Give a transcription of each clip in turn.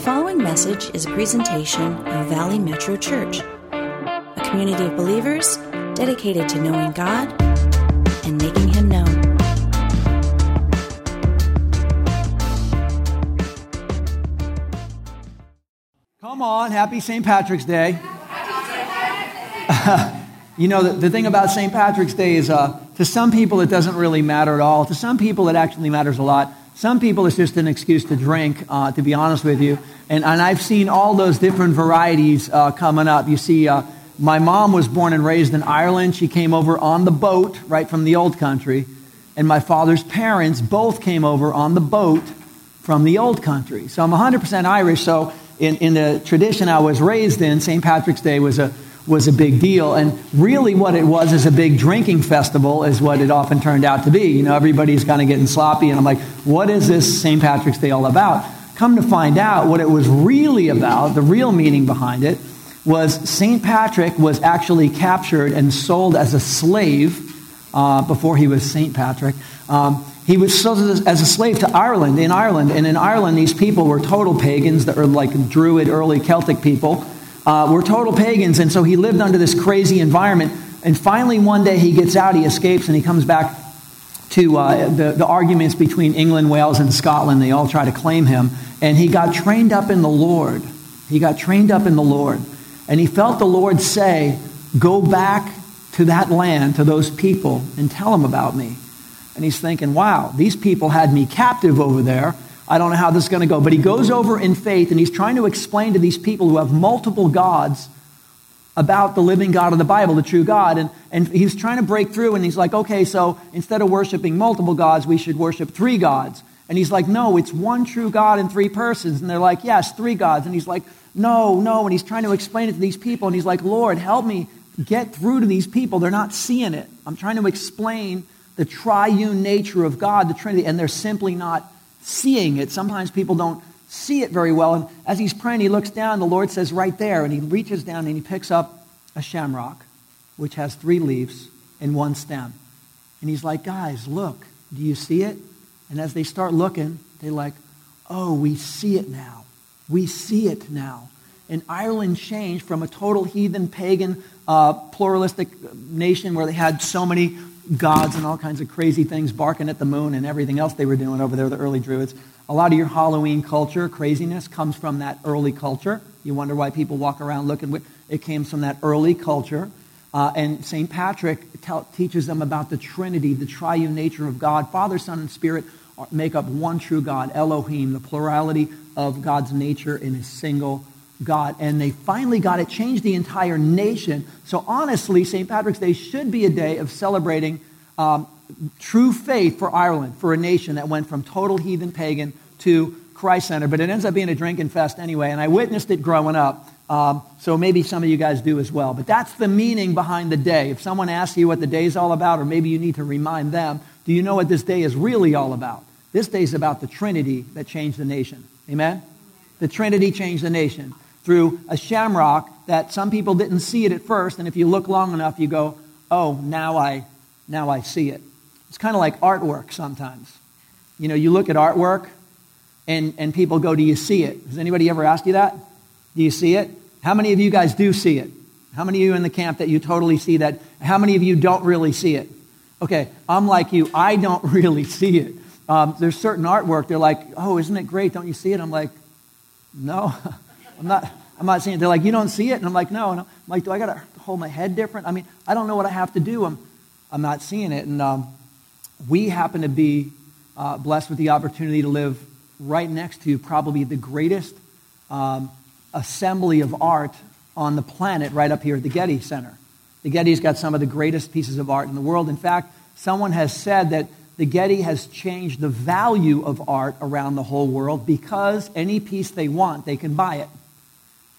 following message is a presentation of Valley Metro Church, a community of believers dedicated to knowing God and making Him known. Come on, happy St. Patrick's Day. you know, the, the, thing about St. Patrick's Day is uh, to some people it doesn't really matter at all. To some people it actually matters a lot. Some people it's just an excuse to drink, uh, to be honest with you. And, and I've seen all those different varieties uh, coming up. You see, uh, my mom was born and raised in Ireland. She came over on the boat right from the old country. And my father's parents both came over on the boat from the old country. So I'm 100% Irish. So in, in the tradition I was raised in, St. Patrick's Day was a was a big deal. And really, what it was is a big drinking festival, is what it often turned out to be. You know, everybody's kind of getting sloppy, and I'm like, what is this St. Patrick's Day all about? Come to find out, what it was really about, the real meaning behind it, was St. Patrick was actually captured and sold as a slave uh, before he was St. Patrick. Um, he was sold as a slave to Ireland, in Ireland. And in Ireland, these people were total pagans that were like Druid, early Celtic people uh, were total pagans, and so he lived under this crazy environment. And finally, one day he gets out, he escapes, and he comes back to uh, the, the arguments between England, Wales, and Scotland. They all try to claim him. And he got trained up in the Lord. He got trained up in the Lord. And he felt the Lord say, Go back to that land, to those people, and tell them about me. And he's thinking, Wow, these people had me captive over there. I don't know how this is going to go. But he goes over in faith and he's trying to explain to these people who have multiple gods about the living God of the Bible, the true God. And, and he's trying to break through and he's like, okay, so instead of worshiping multiple gods, we should worship three gods. And he's like, no, it's one true God in three persons. And they're like, yes, three gods. And he's like, no, no. And he's trying to explain it to these people. And he's like, Lord, help me get through to these people. They're not seeing it. I'm trying to explain the triune nature of God, the Trinity, and they're simply not seeing it. Sometimes people don't see it very well. And as he's praying, he looks down, the Lord says, right there. And he reaches down and he picks up a shamrock, which has three leaves and one stem. And he's like, guys, look, do you see it? And as they start looking, they're like, oh, we see it now. We see it now. And Ireland changed from a total heathen, pagan, uh, pluralistic nation where they had so many gods and all kinds of crazy things, barking at the moon and everything else they were doing over there, the early Druids. A lot of your Halloween culture, craziness, comes from that early culture. You wonder why people walk around looking. It came from that early culture. Uh, and St. Patrick tell, teaches them about the Trinity, the triune nature of God. Father, Son, and Spirit make up one true God, Elohim, the plurality of God's nature in a single God. And they finally got it, changed the entire nation. So honestly, St. Patrick's Day should be a day of celebrating um, true faith for Ireland, for a nation that went from total heathen pagan to Christ Center. But it ends up being a drinking fest anyway, and I witnessed it growing up. Um, so maybe some of you guys do as well. But that's the meaning behind the day. If someone asks you what the day is all about, or maybe you need to remind them, do you know what this day is really all about? This day is about the Trinity that changed the nation. Amen? The Trinity changed the nation through a shamrock that some people didn't see it at first, and if you look long enough, you go, oh, now I, now I see it. It's kind of like artwork sometimes. You know, you look at artwork, and, and people go, do you see it? Has anybody ever asked you that? Do you see it? How many of you guys do see it? How many of you in the camp that you totally see that? How many of you don't really see it? Okay, I'm like you. I don't really see it. Um, there's certain artwork, they're like, oh, isn't it great? Don't you see it? I'm like, no. I'm not, I'm not saying, they're like, you don't see it? And I'm like, no. And I'm like, do I got to hold my head different? I mean, I don't know what I have to do. I'm, I'm not seeing it. And um, we happen to be uh, blessed with the opportunity to live right next to probably the greatest um, assembly of art on the planet right up here at the Getty Center. The Getty's got some of the greatest pieces of art in the world. In fact, someone has said that the Getty has changed the value of art around the whole world because any piece they want, they can buy it.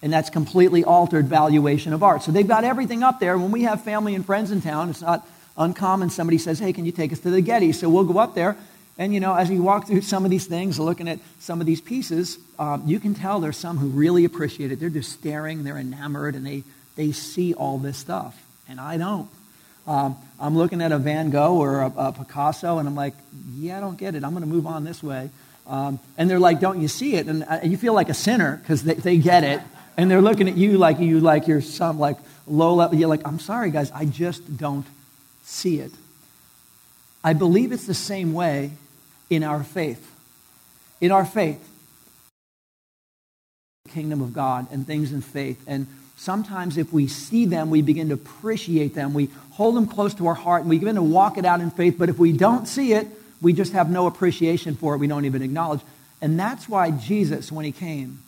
And that's completely altered valuation of art. So they've got everything up there. When we have family and friends in town, it's not uncommon. Somebody says, Hey, can you take us to the Getty? So we'll go up there. And, you know, as we walk through some of these things, looking at some of these pieces, um, you can tell there's some who really appreciate it. They're just staring, they're enamored, and they, they see all this stuff. And I don't. Um, I'm looking at a Van Gogh or a, a, Picasso, and I'm like, yeah, I don't get it. I'm going to move on this way. Um, and they're like, don't you see it? And, uh, you feel like a sinner because they, they get it. And they're looking at you like you like you're some like low level. You're like, I'm sorry, guys, I just don't see it. I believe it's the same way in our faith. In our faith, kingdom of God and things in faith. And sometimes if we see them, we begin to appreciate them. We hold them close to our heart and we begin to walk it out in faith. But if we don't see it, we just have no appreciation for it. We don't even acknowledge. And that's why Jesus, when he came,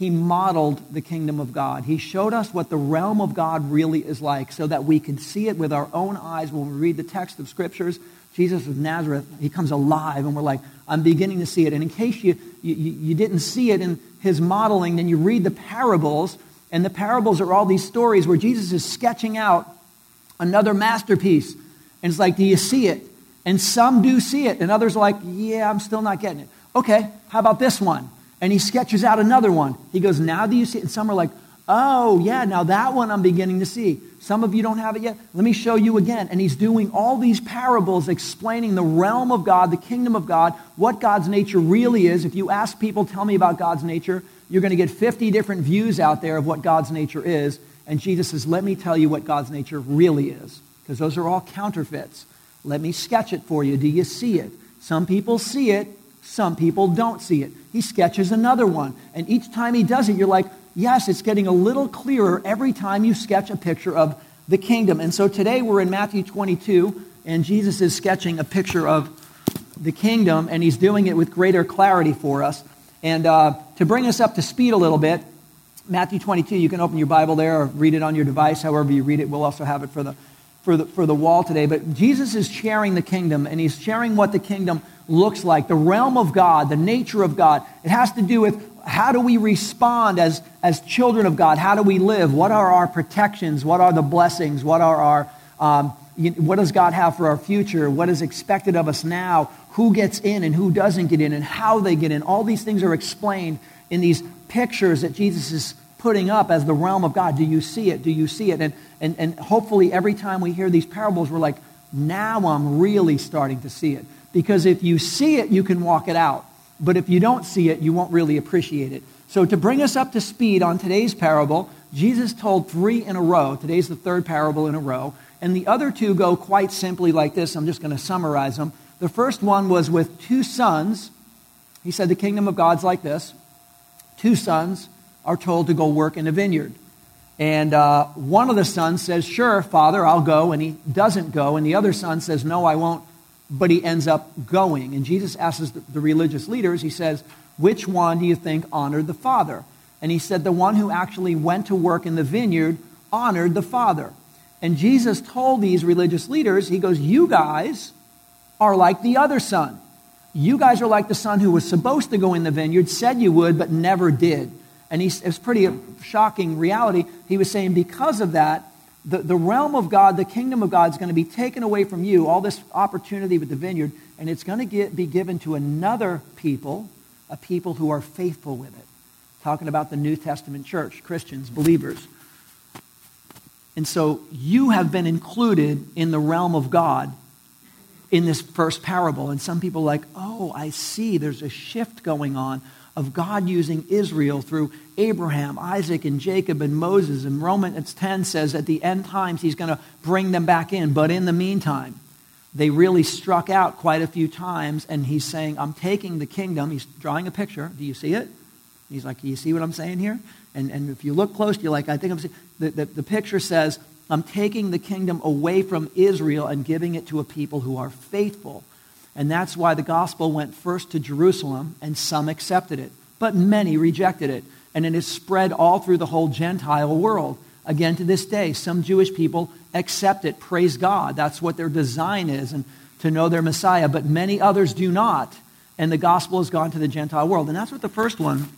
he modeled the kingdom of God. He showed us what the realm of God really is like so that we could see it with our own eyes when we read the text of scriptures. Jesus of Nazareth, he comes alive, and we're like, I'm beginning to see it. And in case you, you, you didn't see it in his modeling, then you read the parables, and the parables are all these stories where Jesus is sketching out another masterpiece. And it's like, do you see it? And some do see it, and others are like, yeah, I'm still not getting it. Okay, how about this one? And he sketches out another one. He goes, now do you see it? And some are like, oh, yeah, now that one I'm beginning to see. Some of you don't have it yet. Let me show you again. And he's doing all these parables explaining the realm of God, the kingdom of God, what God's nature really is. If you ask people, tell me about God's nature, you're going to get 50 different views out there of what God's nature is. And Jesus says, let me tell you what God's nature really is. Because those are all counterfeits. Let me sketch it for you. Do you see it? Some people see it, some people don't see it. He sketches another one. And each time he does it, you're like, yes, it's getting a little clearer every time you sketch a picture of the kingdom. And so today we're in Matthew 22, and Jesus is sketching a picture of the kingdom, and he's doing it with greater clarity for us. And uh, to bring us up to speed a little bit, Matthew 22, you can open your Bible there or read it on your device, however you read it. We'll also have it for the for the, for the wall today, but Jesus is sharing the kingdom, and he's sharing what the kingdom looks like, the realm of God, the nature of God. It has to do with how do we respond as, as children of God? How do we live? What are our protections? What are the blessings? What are our, um, what does God have for our future? What is expected of us now? Who gets in and who doesn't get in and how they get in? All these things are explained in these pictures that Jesus is putting up as the realm of God. Do you see it? Do you see it? And, and, and hopefully, every time we hear these parables, we're like, now I'm really starting to see it. Because if you see it, you can walk it out. But if you don't see it, you won't really appreciate it. So, to bring us up to speed on today's parable, Jesus told three in a row. Today's the third parable in a row. And the other two go quite simply like this. I'm just going to summarize them. The first one was with two sons. He said, The kingdom of God's like this two sons are told to go work in a vineyard. And uh, one of the sons says, Sure, father, I'll go. And he doesn't go. And the other son says, No, I won't. But he ends up going. And Jesus asks the, religious leaders, He says, Which one do you think honored the father? And he said, The one who actually went to work in the vineyard honored the father. And Jesus told these religious leaders, He goes, You guys are like the other son. You guys are like the son who was supposed to go in the vineyard, said you would, but never did. And he, it was pretty shocking reality. He was saying, because of that, the, the realm of God, the kingdom of God is going to be taken away from you, all this opportunity with the vineyard, and it's going to get, be given to another people, a people who are faithful with it. Talking about the New Testament church, Christians, believers. And so you have been included in the realm of God in this first parable. And some people like, oh, I see, there's a shift going on of God using Israel through Abraham, Isaac, and Jacob, and Moses. And Romans 10 says at the end times he's going to bring them back in. But in the meantime, they really struck out quite a few times. And he's saying, I'm taking the kingdom. He's drawing a picture. Do you see it? He's like, you see what I'm saying here? And, and if you look close, you're like, I think I'm seeing. The, the, the picture says, I'm taking the kingdom away from Israel and giving it to a people who are faithful. And that's why the gospel went first to Jerusalem, and some accepted it. But many rejected it. And it has spread all through the whole Gentile world. Again, to this day, some Jewish people accept it. Praise God. That's what their design is, and to know their Messiah. But many others do not. And the gospel has gone to the Gentile world. And that's what the first one,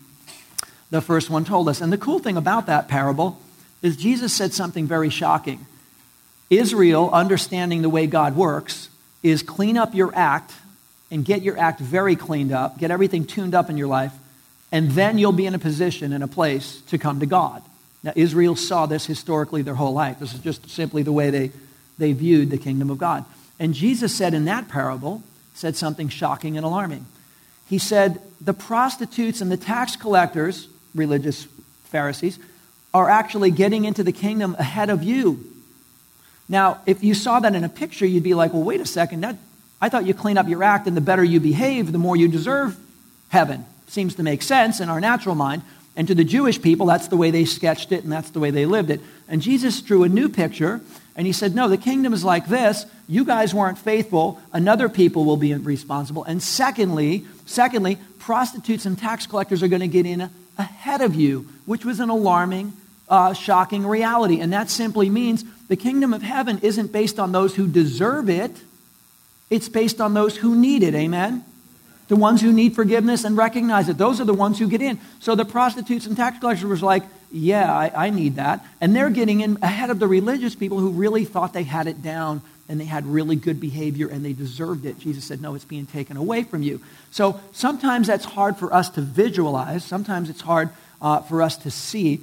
the first one told us. And the cool thing about that parable is Jesus said something very shocking. Israel, understanding the way God works, is clean up your act and get your act very cleaned up, get everything tuned up in your life, and then you'll be in a position and a place to come to God. Now, Israel saw this historically their whole life. This is just simply the way they, they viewed the kingdom of God. And Jesus said in that parable, said something shocking and alarming. he said, the prostitutes and the tax collectors, religious Pharisees, are actually getting into the kingdom ahead of you. Now, if you saw that in a picture, you'd be like, well, wait a second. That, I thought you clean up your act, and the better you behave, the more you deserve heaven. Seems to make sense in our natural mind. And to the Jewish people, that's the way they sketched it, and that's the way they lived it. And Jesus drew a new picture, and he said, No, the kingdom is like this. You guys weren't faithful. Another people will be responsible. And secondly, secondly, prostitutes and tax collectors are going to get in ahead of you, which was an alarming uh, shocking reality. And that simply means the kingdom of heaven isn't based on those who deserve it, it's based on those who need it. Amen? The ones who need forgiveness and recognize it. Those are the ones who get in. So the prostitutes and tax collectors were like, yeah, I, I need that. And they're getting in ahead of the religious people who really thought they had it down and they had really good behavior and they deserved it. Jesus said, No, it's being taken away from you. So sometimes that's hard for us to visualize. Sometimes it's hard uh, for us to see.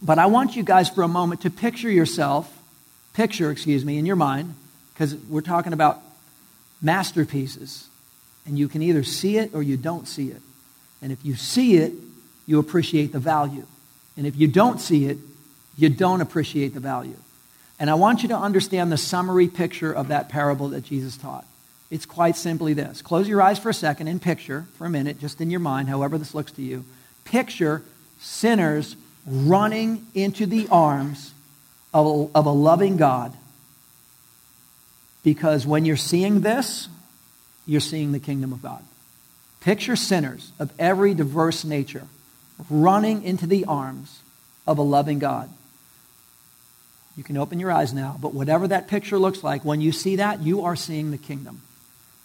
But I want you guys for a moment to picture yourself, picture, excuse me, in your mind, because we're talking about masterpieces. And you can either see it or you don't see it. And if you see it, you appreciate the value. And if you don't see it, you don't appreciate the value. And I want you to understand the summary picture of that parable that Jesus taught. It's quite simply this. Close your eyes for a second and picture, for a minute, just in your mind, however this looks to you. Picture sinners running into the arms of a, of a loving God. Because when you're seeing this, you're seeing the kingdom of God. Picture sinners of every diverse nature running into the arms of a loving God. You can open your eyes now, but whatever that picture looks like, when you see that, you are seeing the kingdom.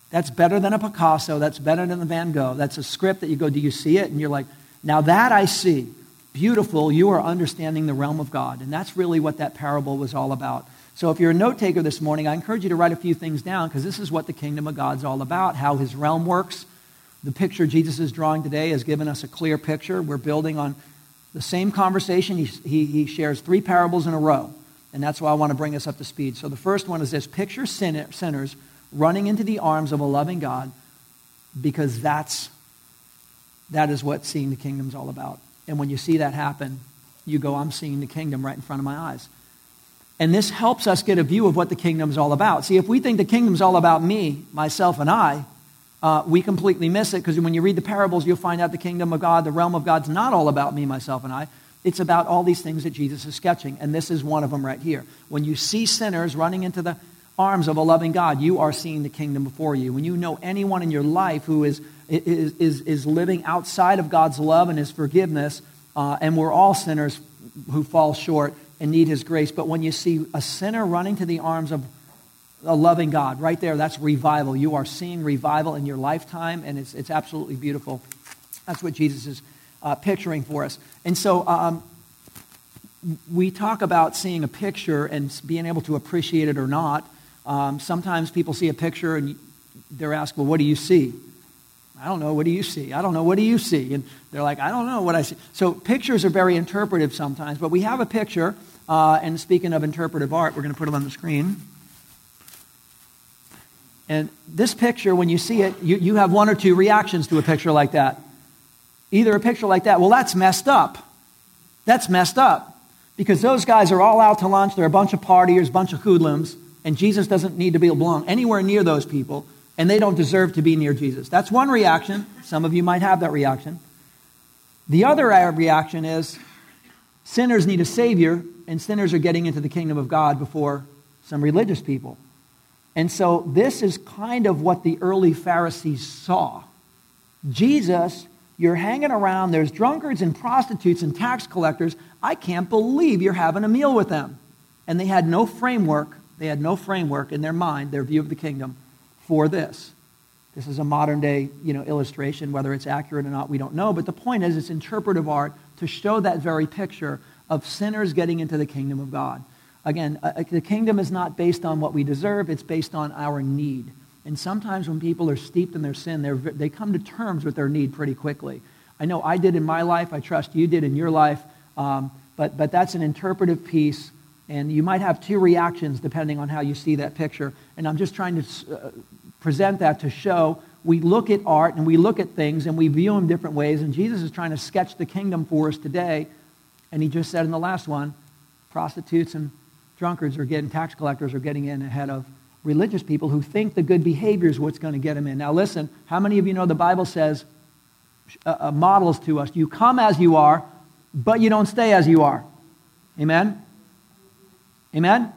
That's better than a Picasso. That's better than a Van Gogh. That's a script that you go, Do you see it? And you're like, Now that I see beautiful, you are understanding the realm of God. And that's really what that parable was all about. So if you're a note taker this morning, I encourage you to write a few things down because this is what the kingdom of God's all about, how his realm works. The picture Jesus is drawing today has given us a clear picture. We're building on the same conversation. He, he, he shares three parables in a row. And that's why I want to bring us up to speed. So the first one is this picture sinners running into the arms of a loving God because that's, that is what seeing the kingdom is all about. And when you see that happen, you go, I'm seeing the kingdom right in front of my eyes. And this helps us get a view of what the kingdom is all about. See, if we think the kingdom is all about me, myself, and I, uh, we completely miss it because when you read the parables, you'll find out the kingdom of God, the realm of God's not all about me, myself, and I. It's about all these things that Jesus is sketching. And this is one of them right here. When you see sinners running into the arms of a loving God, you are seeing the kingdom before you. When you know anyone in your life who is is, is, is living outside of God's love and his forgiveness. Uh, and we're all sinners who fall short and need his grace. But when you see a sinner running to the arms of a loving God, right there, that's revival. You are seeing revival in your lifetime, and it's, it's absolutely beautiful. That's what Jesus is uh, picturing for us. And so um, we talk about seeing a picture and being able to appreciate it or not. Um, sometimes people see a picture and they're asked, Well, what do you see? I don't know, what do you see? I don't know, what do you see? And they're like, I don't know what I see. So pictures are very interpretive sometimes, but we have a picture, uh, and speaking of interpretive art, we're going to put it on the screen. And this picture, when you see it, you, you have one or two reactions to a picture like that. Either a picture like that, well, that's messed up. That's messed up. Because those guys are all out to lunch, they're a bunch of partiers, a bunch of hoodlums, and Jesus doesn't need to be belong anywhere near those people and they don't deserve to be near Jesus. That's one reaction. Some of you might have that reaction. The other uh, reaction is sinners need a Savior, and sinners are getting into the kingdom of God before some religious people. And so this is kind of what the early Pharisees saw. Jesus, you're hanging around, there's drunkards and prostitutes and tax collectors. I can't believe you're having a meal with them. And they had no framework, they had no framework in their mind, their view of the kingdom for this. This is a modern day you know, illustration. Whether it's accurate or not, we don't know. But the point is, it's interpretive art to show that very picture of sinners getting into the kingdom of God. Again, uh, uh, the kingdom is not based on what we deserve, it's based on our need. And sometimes when people are steeped in their sin, they come to terms with their need pretty quickly. I know I did in my life, I trust you did in your life, um, but, but that's an interpretive piece. And you might have two reactions depending on how you see that picture. And I'm just trying to uh, present that to show we look at art and we look at things and we view them different ways. And Jesus is trying to sketch the kingdom for us today. And he just said in the last one, prostitutes and drunkards are getting, tax collectors are getting in ahead of religious people who think the good behavior is what's going to get them in. Now, listen, how many of you know the Bible says, uh, uh, models to us, you come as you are, but you don't stay as you are. Amen? Amen?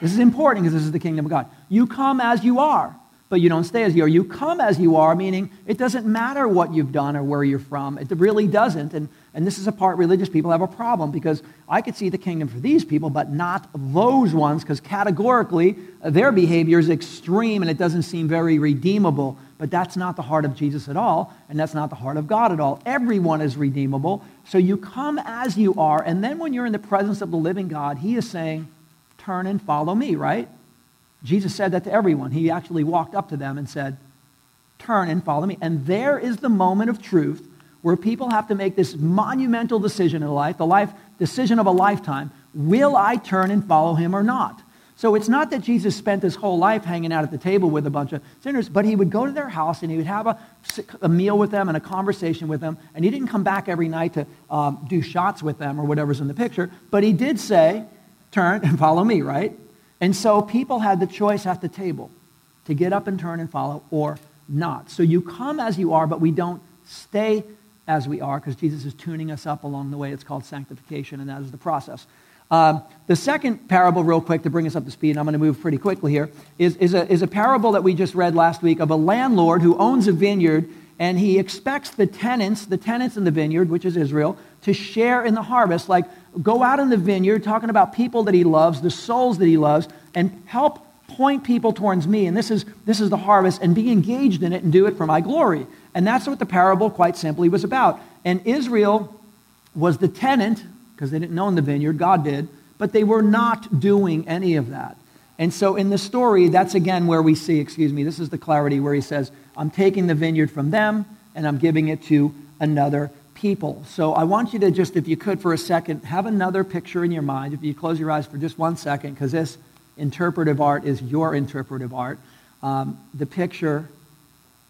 This is important because this is the kingdom of God. You come as you are but you don't stay as you are. You come as you are, meaning it doesn't matter what you've done or where you're from. It really doesn't. And, and this is a part religious people have a problem because I could see the kingdom for these people, but not those ones because categorically their behavior is extreme and it doesn't seem very redeemable. But that's not the heart of Jesus at all, and that's not the heart of God at all. Everyone is redeemable. So you come as you are, and then when you're in the presence of the living God, He is saying, Turn and follow me, right? Jesus said that to everyone. He actually walked up to them and said, Turn and follow me. And there is the moment of truth where people have to make this monumental decision in life, the life decision of a lifetime. Will I turn and follow him or not? So it's not that Jesus spent his whole life hanging out at the table with a bunch of sinners, but he would go to their house and he would have a, a meal with them and a conversation with them. And he didn't come back every night to um, do shots with them or whatever's in the picture, but he did say, Turn and follow me, right? And so people had the choice at the table to get up and turn and follow or not. So you come as you are, but we don't stay as we are because Jesus is tuning us up along the way. It's called sanctification, and that is the process. Um, the second parable, real quick, to bring us up to speed, and I'm going to move pretty quickly here, is, is, a, is a parable that we just read last week of a landlord who owns a vineyard, and he expects the tenants, the tenants in the vineyard, which is Israel, to share in the harvest. Like go out in the vineyard talking about people that he loves, the souls that he loves, and help point people towards me. And this is, this is the harvest, and be engaged in it and do it for my glory. And that's what the parable, quite simply, was about. And Israel was the tenant, because they didn't own the vineyard, God did, but they were not doing any of that. And so in the story, that's again where we see, excuse me, this is the clarity where he says, I'm taking the vineyard from them and I'm giving it to another people. So I want you to just, if you could, for a second, have another picture in your mind. If you close your eyes for just one second, because this interpretive art is your interpretive art. Um, the picture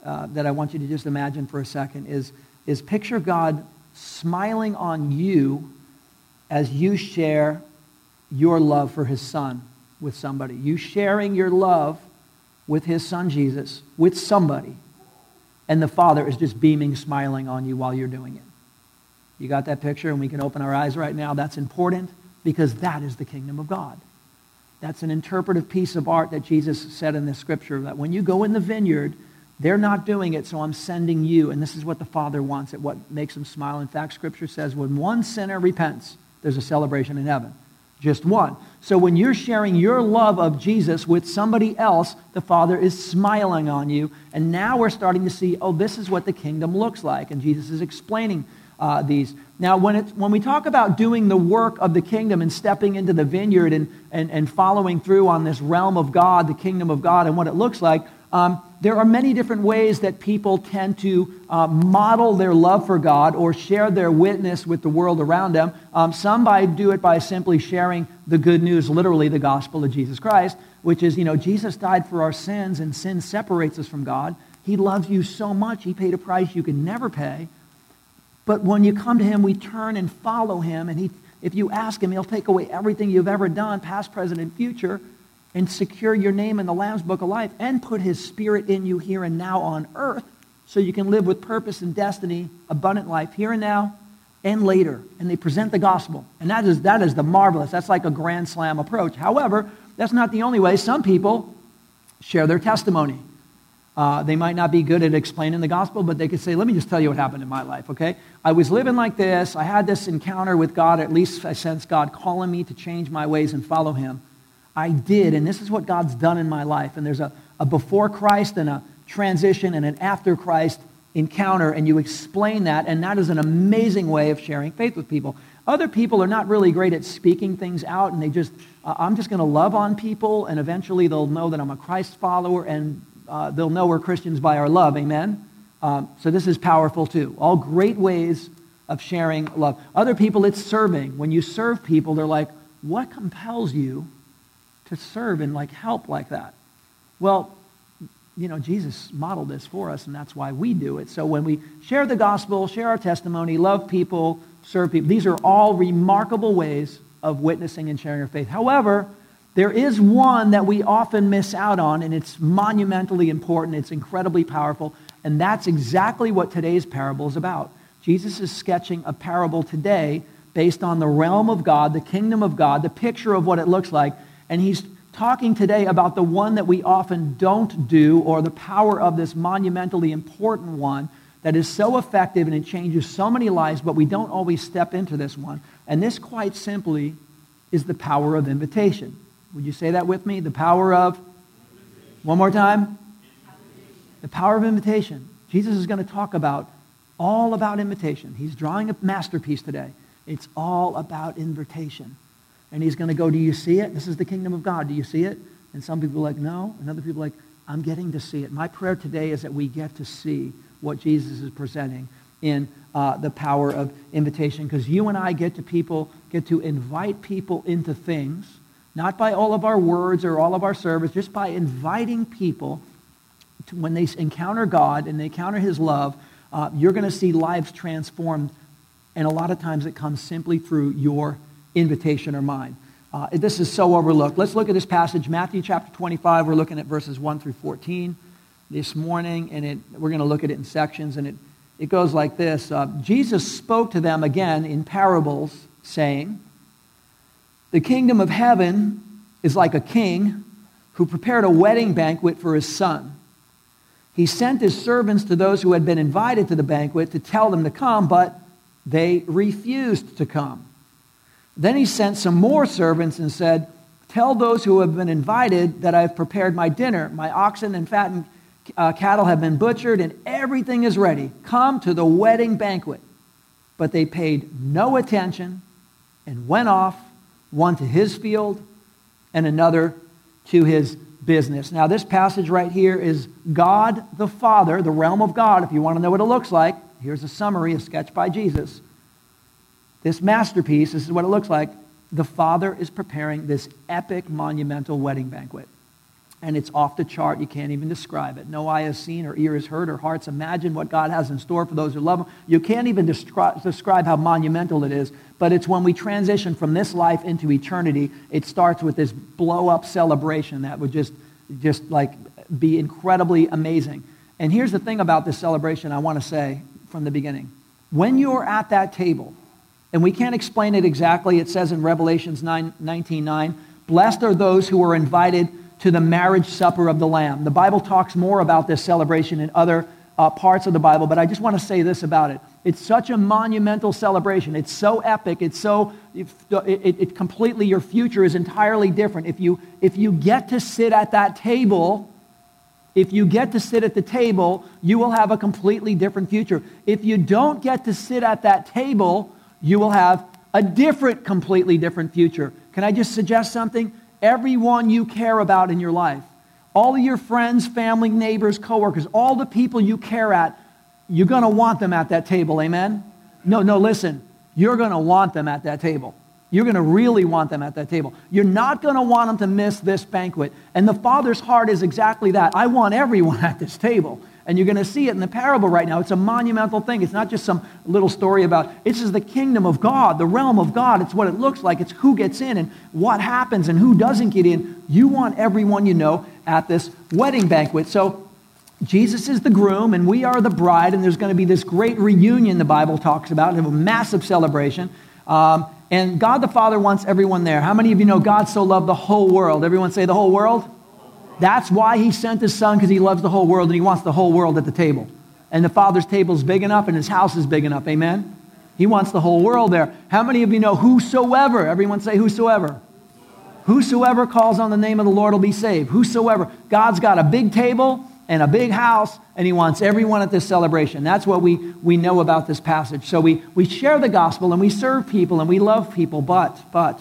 uh, that I want you to just imagine for a second is, is picture God smiling on you as you share your love for his son with somebody. You sharing your love with his son Jesus with somebody. And the Father is just beaming, smiling on you while you're doing it. You got that picture? And we can open our eyes right now. That's important because that is the kingdom of God. That's an interpretive piece of art that Jesus said in the scripture that when you go in the vineyard, they're not doing it, so I'm sending you. And this is what the Father wants, it what makes him smile. In fact, scripture says when one sinner repents, there's a celebration in heaven. Just one. So when you're sharing your love of Jesus with somebody else, the Father is smiling on you. And now we're starting to see, oh, this is what the kingdom looks like. And Jesus is explaining uh, these. Now, when, it's, when we talk about doing the work of the kingdom and stepping into the vineyard and, and, and following through on this realm of God, the kingdom of God, and what it looks like, um, there are many different ways that people tend to uh, model their love for God or share their witness with the world around them. Um, some by do it by simply sharing the good news, literally the gospel of Jesus Christ, which is, you know, Jesus died for our sins and sin separates us from God. He loves you so much, he paid a price you can never pay. But when you come to him, we turn and follow him. And he, if you ask him, he'll take away everything you've ever done, past, present, and future, and secure your name in the Lamb's Book of Life and put his spirit in you here and now on earth so you can live with purpose and destiny, abundant life here and now and later. And they present the gospel. And that is, that is the marvelous. That's like a grand slam approach. However, that's not the only way. Some people share their testimony. Uh, they might not be good at explaining the gospel, but they could say, let me just tell you what happened in my life, okay? I was living like this. I had this encounter with God. At least I sense God calling me to change my ways and follow him. I did, and this is what God's done in my life. And there's a, a before Christ and a transition and an after Christ encounter, and you explain that, and that is an amazing way of sharing faith with people. Other people are not really great at speaking things out, and they just, uh, I'm just going to love on people, and eventually they'll know that I'm a Christ follower, and uh, they'll know we're Christians by our love. Amen? Um, so this is powerful too. All great ways of sharing love. Other people, it's serving. When you serve people, they're like, what compels you to serve and like help like that? Well, you know, Jesus modeled this for us, and that's why we do it. So when we share the gospel, share our testimony, love people, serve people, these are all remarkable ways of witnessing and sharing our faith. However, there is one that we often miss out on, and it's monumentally important. It's incredibly powerful, and that's exactly what today's parable is about. Jesus is sketching a parable today based on the realm of God, the kingdom of God, the picture of what it looks like, and he's talking today about the one that we often don't do, or the power of this monumentally important one that is so effective and it changes so many lives, but we don't always step into this one. And this, quite simply, is the power of invitation. Would you say that with me? The power of, one more time? The power of invitation. Jesus is going to talk about all about invitation. He's drawing a masterpiece today. It's all about invitation. And he's going to go, Do you see it? This is the kingdom of God. Do you see it? And some people are like, No. And other people are like, I'm getting to see it. My prayer today is that we get to see what Jesus is presenting in uh, the power of invitation because you and I get to people, get to invite people into things, not by all of our words or all of our service, just by inviting people to, when they encounter God and they encounter his love, uh, you're going to see lives transformed. And a lot of times it comes simply through your invitation or mine. Uh, this is so overlooked. Let's look at this passage, Matthew chapter 25. We're looking at verses 1 through 14 this morning, and it, we're going to look at it in sections. And it, it goes like this uh, Jesus spoke to them again in parables, saying, The kingdom of heaven is like a king who prepared a wedding banquet for his son. He sent his servants to those who had been invited to the banquet to tell them to come, but they refused to come. Then he sent some more servants and said, Tell those who have been invited that I have prepared my dinner. My oxen and fattened uh, cattle have been butchered, and everything is ready. Come to the wedding banquet. But they paid no attention and went off, one to his field and another to his business. Now, this passage right here is God the Father, the realm of God. If you want to know what it looks like, here's a summary, a sketch by Jesus this masterpiece, this is what it looks like. The Father is preparing this epic, monumental wedding banquet. And it's off the chart. You can't even describe it. No eye has seen, or ear has heard, or hearts imagined what God has in store for those who love Him. You can't even descri- describe how monumental it is. But it's when we transition from this life into eternity, it starts with this blow up celebration that would just, just like be incredibly amazing. And here's the thing about this celebration I want to say from the beginning. When you're at that table, and we can't explain it exactly. It says in Revelations 9, 19, 9, Blessed are those who are invited to the marriage supper of the Lamb. The Bible talks more about this celebration in other uh, parts of the Bible, but I just want to say this about it. It's such a monumental celebration. It's so epic. It's so, it, it, it completely, your future is entirely different. If you, if you get to sit at that table, if you get to sit at the table, you will have a completely different future. If you don't get to sit at that table, you will have a different, completely different future. Can I just suggest something? Everyone you care about in your life, all of your friends, family, neighbors, coworkers, all the people you care at, you're going to want them at that table. Amen? No, no, listen. You're going to want them at that table. You're going to really want them at that table. You're not going to want them to miss this banquet. And the Father's heart is exactly that. I want everyone at this table. And you're going to see it in the parable right now. It's a monumental thing. It's not just some little story about, this is the kingdom of God, the realm of God. It's what it looks like. It's who gets in and what happens and who doesn't get in. You want everyone you know at this wedding banquet. So Jesus is the groom and we are the bride, and there's going to be this great reunion the Bible talks about, a massive celebration. Um, and God the Father wants everyone there. How many of you know God so loved the whole world? Everyone say the whole world? That's why he sent his son, because he loves the whole world and he wants the whole world at the table. And the Father's table is big enough and his house is big enough. Amen? He wants the whole world there. How many of you know whosoever? Everyone say whosoever. Whosoever calls on the name of the Lord will be saved. Whosoever. God's got a big table and a big house, and he wants everyone at this celebration. That's what we, we know about this passage. So we, we share the gospel and we serve people and we love people, but, but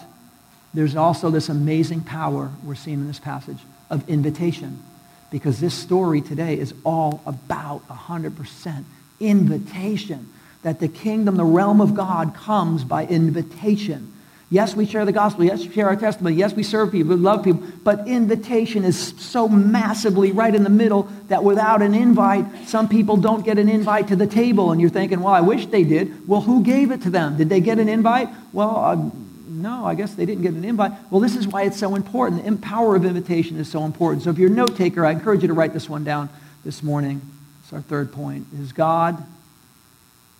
there's also this amazing power we're seeing in this passage of invitation because this story today is all about 100% invitation. That the kingdom, the realm of God, comes by invitation. Yes, we share the gospel. Yes, we share our testimony. Yes, we serve people. We love people. But invitation is so massively right in the middle that without an invite, some people don't get an invite to the table. And you're thinking, well, I wish they did. Well, who gave it to them? Did they get an invite? Well, uh, no, I guess they didn't get an invite. Well, this is why it's so important. The power of invitation is so important. So if you're a note taker, I encourage you to write this one down this morning. It's our third point. Is God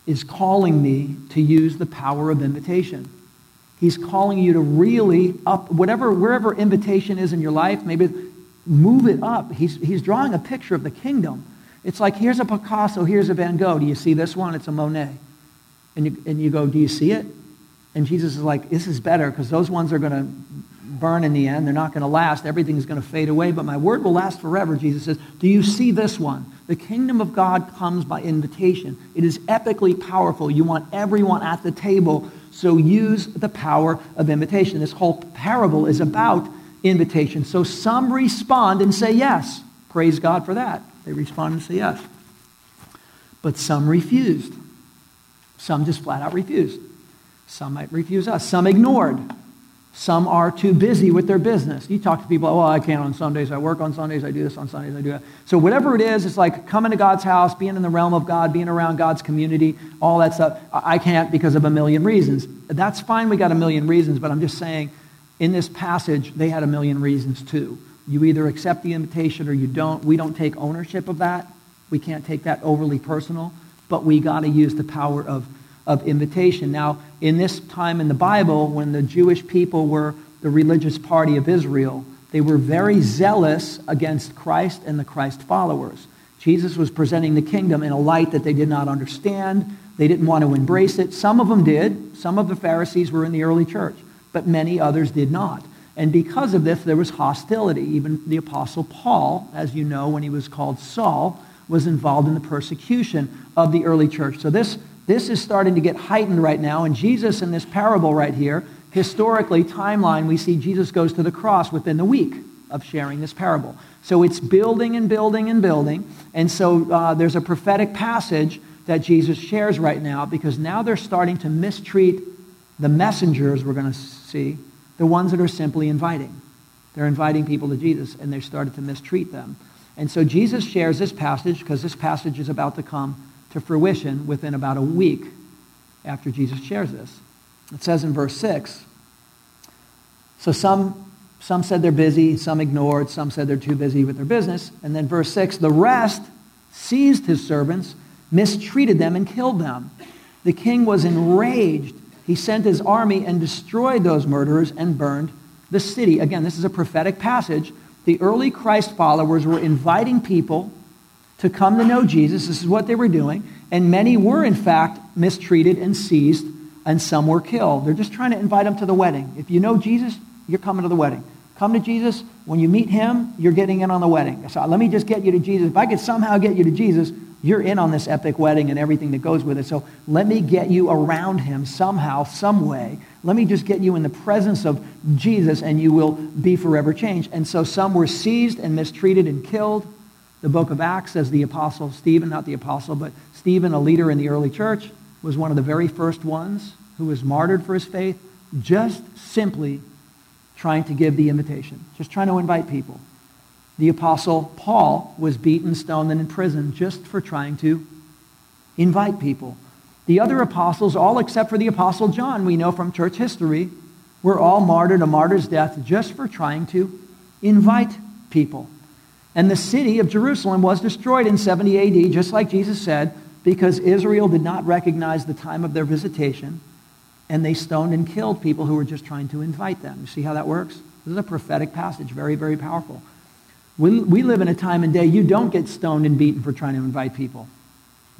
is calling me to use the power of invitation. He's calling you to really up whatever wherever invitation is in your life, maybe move it up. He's, he's drawing a picture of the kingdom. It's like here's a Picasso, here's a Van Gogh. Do you see this one? It's a Monet. And you, and you go, Do you see it? And Jesus is like, This is better because those ones are going to burn in the end. They're not going to last. Everything's going to fade away, but my word will last forever, Jesus says. Do you see this one? The kingdom of God comes by invitation. It is epically powerful. You want everyone at the table so use the power of invitation. This whole parable is about invitation. So some respond and say yes. Praise God for that. They respond and say yes. But some refused. Some just flat out refused. Some might refuse us. Some ignored. Some are too busy with their business. You talk to people, oh, I can't on Sundays. I work on Sundays. I do this on Sundays. I do that. So whatever it is, it's like coming to God's house, being in the realm of God, being around God's community, all that stuff. I can't because of a million reasons. That's fine. We got a million reasons, but I'm just saying, in this passage, they had a million reasons too. You either accept the invitation or you don't. We don't take ownership of that. We can't take that overly personal, but we got to use the power of of invitation. Now, in this time in the Bible, when the Jewish people were the religious party of Israel, they were very zealous against Christ and the Christ followers. Jesus was presenting the kingdom in a light that they did not understand. They didn't want to embrace it. Some of them did. Some of the Pharisees were in the early church, but many others did not. And because of this, there was hostility. Even the Apostle Paul, as you know, when he was called Saul, was involved in the persecution of the early church. So this this is starting to get heightened right now. And Jesus, in this parable right here, historically, timeline, we see Jesus goes to the cross within the week of sharing this parable. So it's building and building and building. And so uh, there's a prophetic passage that Jesus shares right now because now they're starting to mistreat the messengers we're going to see, the ones that are simply inviting. They're inviting people to Jesus, and they've started to mistreat them. And so Jesus shares this passage because this passage is about to come to fruition within about a week after Jesus shares this. It says in verse 6 So some, some said they're busy, some ignored, some said they're too busy with their business. And then verse 6 The rest seized his servants, mistreated them, and killed them. The king was enraged. He sent his army and destroyed those murderers and burned the city. Again, this is a prophetic passage. The early Christ followers were inviting people to come to know Jesus. This is what they were doing. And many were, in fact, mistreated and seized, and some were killed. They're just trying to invite them to the wedding. If you know Jesus, you're coming to the wedding. Come to Jesus. When you meet him, you're getting in on the wedding. So let me just get you to Jesus. If I could somehow get you to Jesus, you're in on this epic wedding and everything that goes with it. So let me get you around him somehow, some way. Let me just get you in the presence of Jesus and you will be forever changed. And so some were seized and mistreated and killed the book of Acts says the apostle Stephen, not the apostle, but Stephen, a leader in the early church, was one of the very first ones who was martyred for his faith, just simply trying to give the invitation, just trying to invite people. The apostle Paul was beaten, stoned, and in prison just for trying to invite people. The other apostles, all except for the apostle John, we know from church history, were all martyred a martyr's death just for trying to invite people. And the city of Jerusalem was destroyed in 70 AD, just like Jesus said, because Israel did not recognize the time of their visitation, and they stoned and killed people who were just trying to invite them. You see how that works? This is a prophetic passage, very, very powerful. We, we live in a time and day you don't get stoned and beaten for trying to invite people.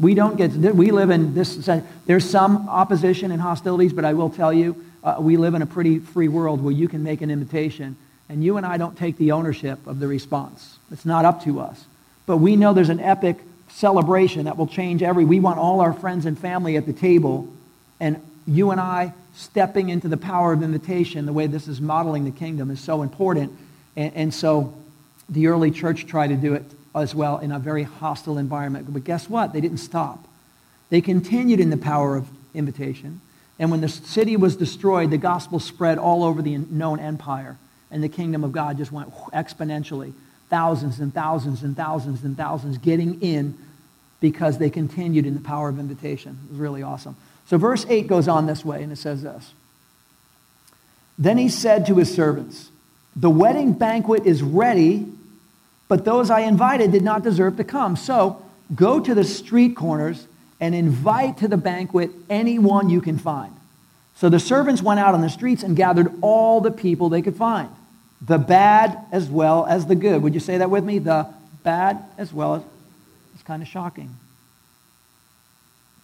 We don't get, we live in this, there's some opposition and hostilities, but I will tell you, uh, we live in a pretty free world where you can make an invitation and you and I don't take the ownership of the response. It's not up to us. But we know there's an epic celebration that will change every. We want all our friends and family at the table, and you and I stepping into the power of invitation, the way this is modeling the kingdom, is so important. And, and so the early church tried to do it as well in a very hostile environment. But guess what? They didn't stop. They continued in the power of invitation. And when the city was destroyed, the gospel spread all over the known empire. And the kingdom of God just went exponentially. Thousands and thousands and thousands and thousands getting in because they continued in the power of invitation. It was really awesome. So verse 8 goes on this way, and it says this. Then he said to his servants, The wedding banquet is ready, but those I invited did not deserve to come. So go to the street corners and invite to the banquet anyone you can find. So the servants went out on the streets and gathered all the people they could find, the bad as well as the good. Would you say that with me? The bad as well as. It's kind of shocking.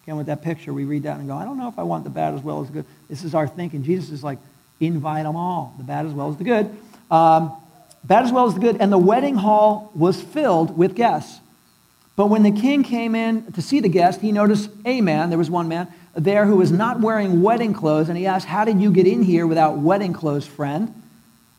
Again, with that picture, we read that and go, I don't know if I want the bad as well as the good. This is our thinking. Jesus is like, invite them all, the bad as well as the good. Um, bad as well as the good. And the wedding hall was filled with guests. But when the king came in to see the guest, he noticed a man, there was one man there who was not wearing wedding clothes, and he asked, How did you get in here without wedding clothes, friend?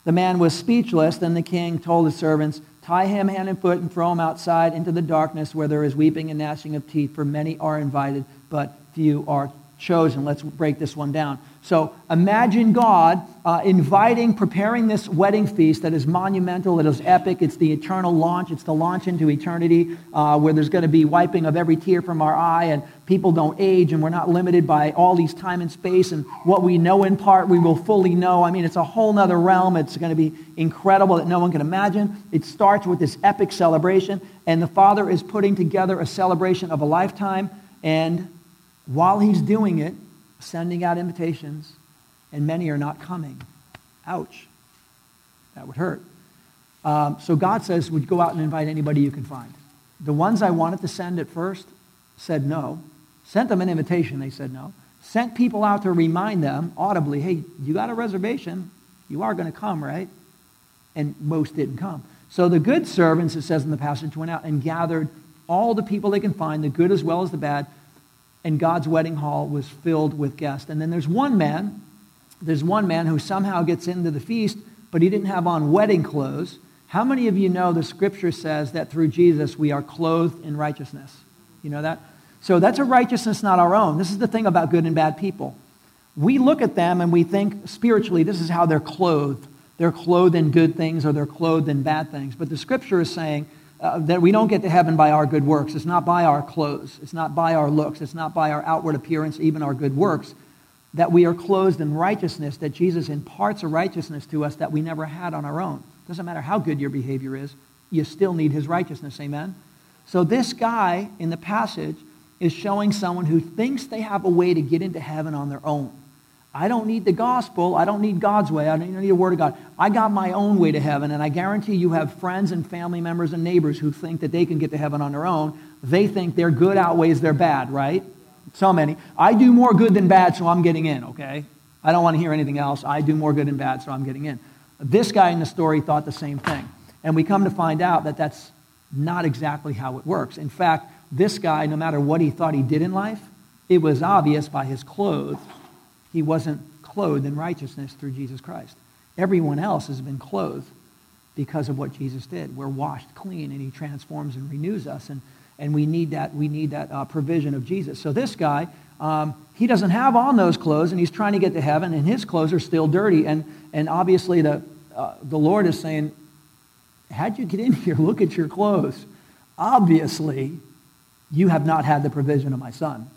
The man was speechless. Then the king told his servants, Tie him hand and foot and throw him outside into the darkness where there is weeping and gnashing of teeth, for many are invited, but few are chosen. Let's break this one down. So imagine God uh, inviting, preparing this wedding feast that is monumental, that is epic. It's the eternal launch. It's the launch into eternity uh, where there's going to be wiping of every tear from our eye and people don't age and we're not limited by all these time and space and what we know in part we will fully know. I mean, it's a whole nother realm. It's going to be incredible that no one can imagine. It starts with this epic celebration and the Father is putting together a celebration of a lifetime and while he's doing it, sending out invitations, and many are not coming. Ouch. That would hurt. Um, so God says, Would go out and invite anybody you can find? The ones I wanted to send at first said no. Sent them an invitation, they said no. Sent people out to remind them audibly, hey, you got a reservation. You are going to come, right? And most didn't come. So the good servants, it says in the passage, went out and gathered all the people they can find, the good as well as the bad, and God's wedding hall was filled with guests. And then there's one man, there's one man who somehow gets into the feast, but he didn't have on wedding clothes. How many of you know the scripture says that through Jesus we are clothed in righteousness? You know that? So that's a righteousness not our own. This is the thing about good and bad people. We look at them and we think spiritually this is how they're clothed. They're clothed in good things or they're clothed in bad things. But the scripture is saying uh, that we don't get to heaven by our good works. It's not by our clothes. It's not by our looks. It's not by our outward appearance, even our good works. That we are clothed in righteousness, that Jesus imparts a righteousness to us that we never had on our own. Doesn't matter how good your behavior is, you still need his righteousness. Amen? So this guy in the passage is showing someone who thinks they have a way to get into heaven on their own. I don't need the gospel. I don't need God's way. I don't need a word of God. I got my own way to heaven, and I guarantee you have friends and family members and neighbors who think that they can get to heaven on their own. They think their good outweighs their bad, right? So many. I do more good than bad, so I'm getting in, okay? I don't want to hear anything else. I do more good than bad, so I'm getting in. This guy in the story thought the same thing. And we come to find out that that's not exactly how it works. In fact, this guy, no matter what he thought he did in life, it was obvious by his clothes he wasn't clothed in righteousness through Jesus Christ. Everyone else has been clothed because of what Jesus did. We're washed clean, and he transforms and renews us, and, and we need that, we need that uh, provision of Jesus. So this guy, um, he doesn't have on those clothes, and he's trying to get to heaven, and his clothes are still dirty. And, and obviously, the, uh, the Lord is saying, How'd you get in here? Look at your clothes. Obviously, you have not had the provision of my son.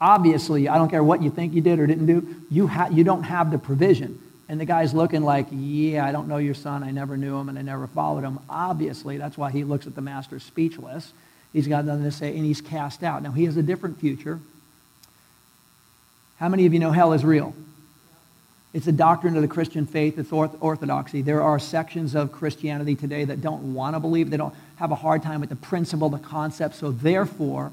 Obviously, I don't care what you think you did or didn't do, you, ha- you don't have the provision. And the guy's looking like, yeah, I don't know your son. I never knew him and I never followed him. Obviously, that's why he looks at the master speechless. He's got nothing to say and he's cast out. Now, he has a different future. How many of you know hell is real? It's a doctrine of the Christian faith. It's orthodoxy. There are sections of Christianity today that don't want to believe. They don't have a hard time with the principle, the concept. So therefore,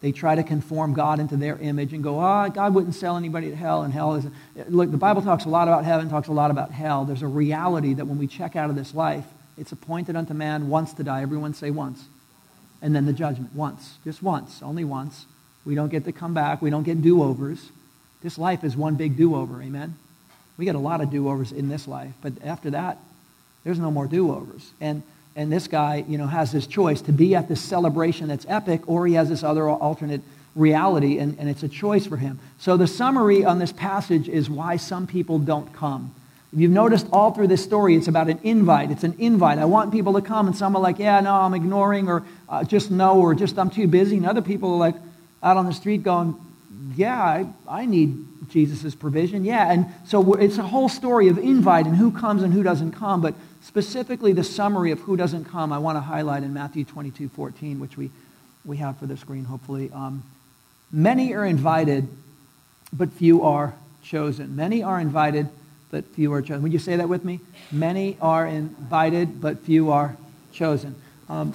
they try to conform God into their image and go, ah, oh, God wouldn't sell anybody to hell, and hell is. Look, the Bible talks a lot about heaven, talks a lot about hell. There's a reality that when we check out of this life, it's appointed unto man once to die. Everyone say once. And then the judgment. Once. Just once. Only once. We don't get to come back. We don't get do overs. This life is one big do over. Amen? We get a lot of do overs in this life, but after that, there's no more do overs. And and this guy, you know, has this choice to be at this celebration that's epic, or he has this other alternate reality, and, and it's a choice for him. So the summary on this passage is why some people don't come. If you've noticed all through this story, it's about an invite. It's an invite. I want people to come, and some are like, yeah, no, I'm ignoring, or uh, just no, or just I'm too busy. And other people are like out on the street going, yeah, I, I need Jesus' provision. Yeah. And so it's a whole story of invite and who comes and who doesn't come. But specifically, the summary of who doesn't come, I want to highlight in Matthew 22 14, which we, we have for the screen, hopefully. Um, Many are invited, but few are chosen. Many are invited, but few are chosen. Would you say that with me? Many are invited, but few are chosen. Um,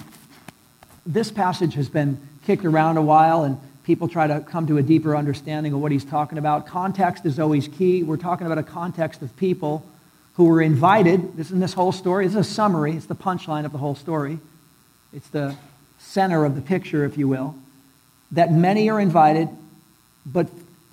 this passage has been kicked around a while, and people try to come to a deeper understanding of what he's talking about. Context is always key. We're talking about a context of people who were invited. This is this whole story. Is a summary. It's the punchline of the whole story. It's the center of the picture, if you will that many are invited, but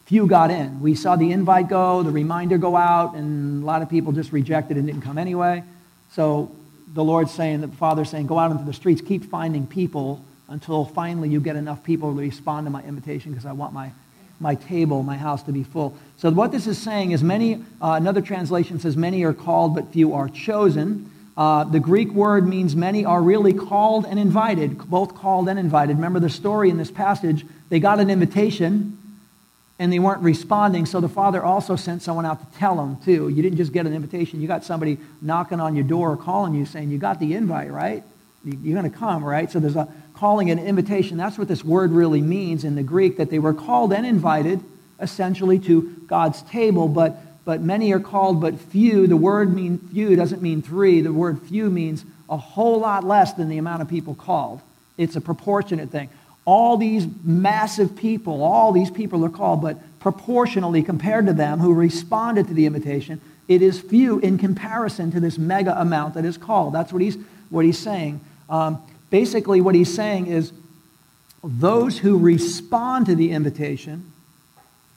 few got in. We saw the invite go, the reminder go out, and a lot of people just rejected and didn't come anyway. So the Lord's saying, the Father's saying, go out into the streets, keep finding people until finally you get enough people to respond to my invitation because I want my, my table, my house to be full. So what this is saying is many, uh, another translation says, many are called, but few are chosen. Uh, the Greek word means many are really called and invited, both called and invited. Remember the story in this passage? They got an invitation and they weren't responding, so the father also sent someone out to tell them, too. You didn't just get an invitation, you got somebody knocking on your door or calling you saying, You got the invite, right? You're going to come, right? So there's a calling an invitation. That's what this word really means in the Greek, that they were called and invited essentially to God's table, but but many are called, but few. The word mean few doesn't mean three. The word few means a whole lot less than the amount of people called. It's a proportionate thing. All these massive people, all these people are called, but proportionally compared to them who responded to the invitation, it is few in comparison to this mega amount that is called. That's what he's, what he's saying. Um, basically, what he's saying is those who respond to the invitation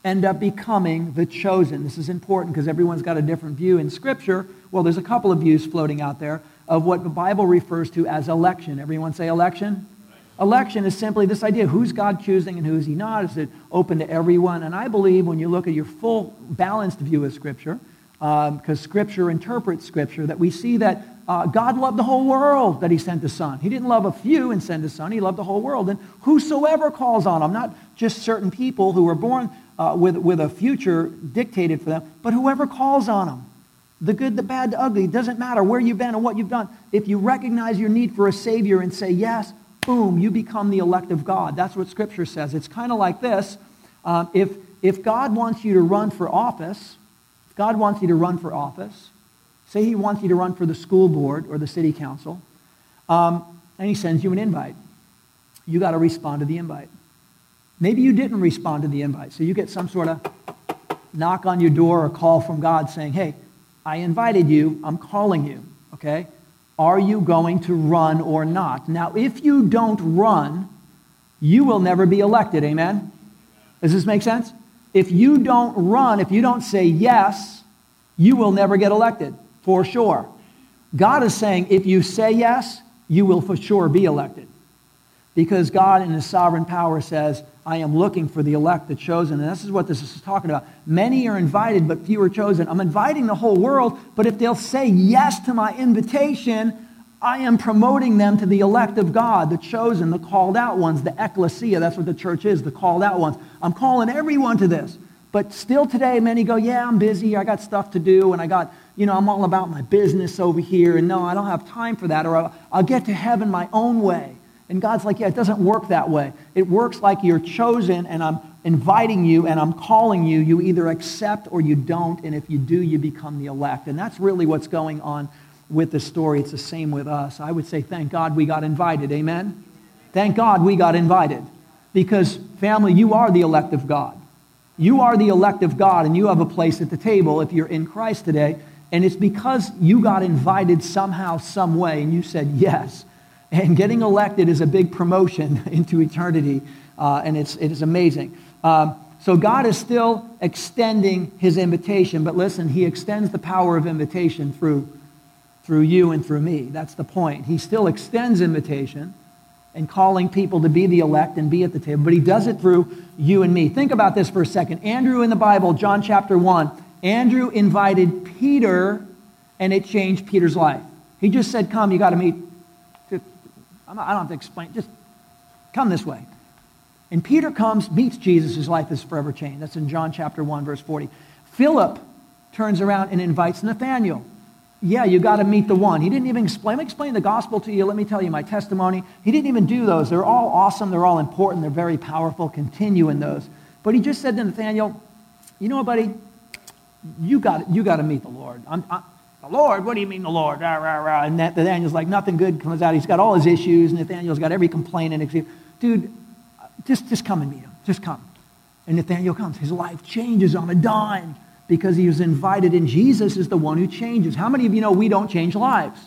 end up becoming the chosen. This is important because everyone's got a different view in Scripture. Well, there's a couple of views floating out there of what the Bible refers to as election. Everyone say election? Election is simply this idea who's God choosing and who's He not? Is it open to everyone? And I believe when you look at your full balanced view of Scripture, because um, Scripture interprets Scripture, that we see that uh, God loved the whole world that He sent the Son. He didn't love a few and send the Son, He loved the whole world. And whosoever calls on Him, not just certain people who were born uh, with, with a future dictated for them, but whoever calls on him, the good, the bad, the ugly, doesn't matter where you've been and what you've done. If you recognize your need for a Savior and say yes, boom, you become the elect of God. That's what Scripture says. It's kind of like this. Um, if, if God wants you to run for office, God wants you to run for office, say he wants you to run for the school board or the city council, um, and he sends you an invite. You got to respond to the invite. Maybe you didn't respond to the invite, so you get some sort of knock on your door or call from God saying, hey, I invited you, I'm calling you, okay? Are you going to run or not? Now, if you don't run, you will never be elected, amen? Does this make sense? If you don't run, if you don't say yes, you will never get elected, for sure. God is saying if you say yes, you will for sure be elected. Because God, in His sovereign power, says, I am looking for the elect, the chosen. And this is what this is talking about. Many are invited, but few are chosen. I'm inviting the whole world, but if they'll say yes to my invitation, I am promoting them to the elect of God, the chosen, the called out ones, the ecclesia. That's what the church is, the called out ones. I'm calling everyone to this. But still today, many go, Yeah, I'm busy. I got stuff to do, and I got, you know, I'm all about my business over here. And no, I don't have time for that, or I'll, I'll get to heaven my own way. And God's like, yeah, it doesn't work that way. It works like you're chosen and I'm inviting you and I'm calling you. You either accept or you don't. And if you do, you become the elect. And that's really what's going on with the story. It's the same with us. I would say, thank God we got invited. Amen? Thank God we got invited. Because, family, you are the elect of God. You are the elect of God and you have a place at the table if you're in Christ today. And it's because you got invited somehow, some way, and you said yes and getting elected is a big promotion into eternity, uh, and it's, it is amazing. Um, so God is still extending his invitation, but listen, he extends the power of invitation through, through you and through me. That's the point. He still extends invitation, and calling people to be the elect and be at the table, but he does it through you and me. Think about this for a second. Andrew in the Bible, John chapter 1, Andrew invited Peter and it changed Peter's life. He just said, Come, you got to meet. I don't have to explain. Just come this way. And Peter comes, meets Jesus, his life is forever changed. That's in John chapter 1, verse 40. Philip turns around and invites Nathanael. Yeah, you got to meet the one. He didn't even explain, explain the gospel to you. Let me tell you my testimony. He didn't even do those. They're all awesome. They're all important. They're very powerful. Continue in those. But he just said to Nathaniel, you know buddy? You got, you got to meet the Lord. I'm, I, the Lord? What do you mean the Lord? Rah, rah, rah. And Nathaniel's like, nothing good comes out. He's got all his issues. Nathaniel's got every complaint and excuse. Dude, just, just come and meet him. Just come. And Nathaniel comes. His life changes on a dime because he was invited, and Jesus is the one who changes. How many of you know we don't change lives?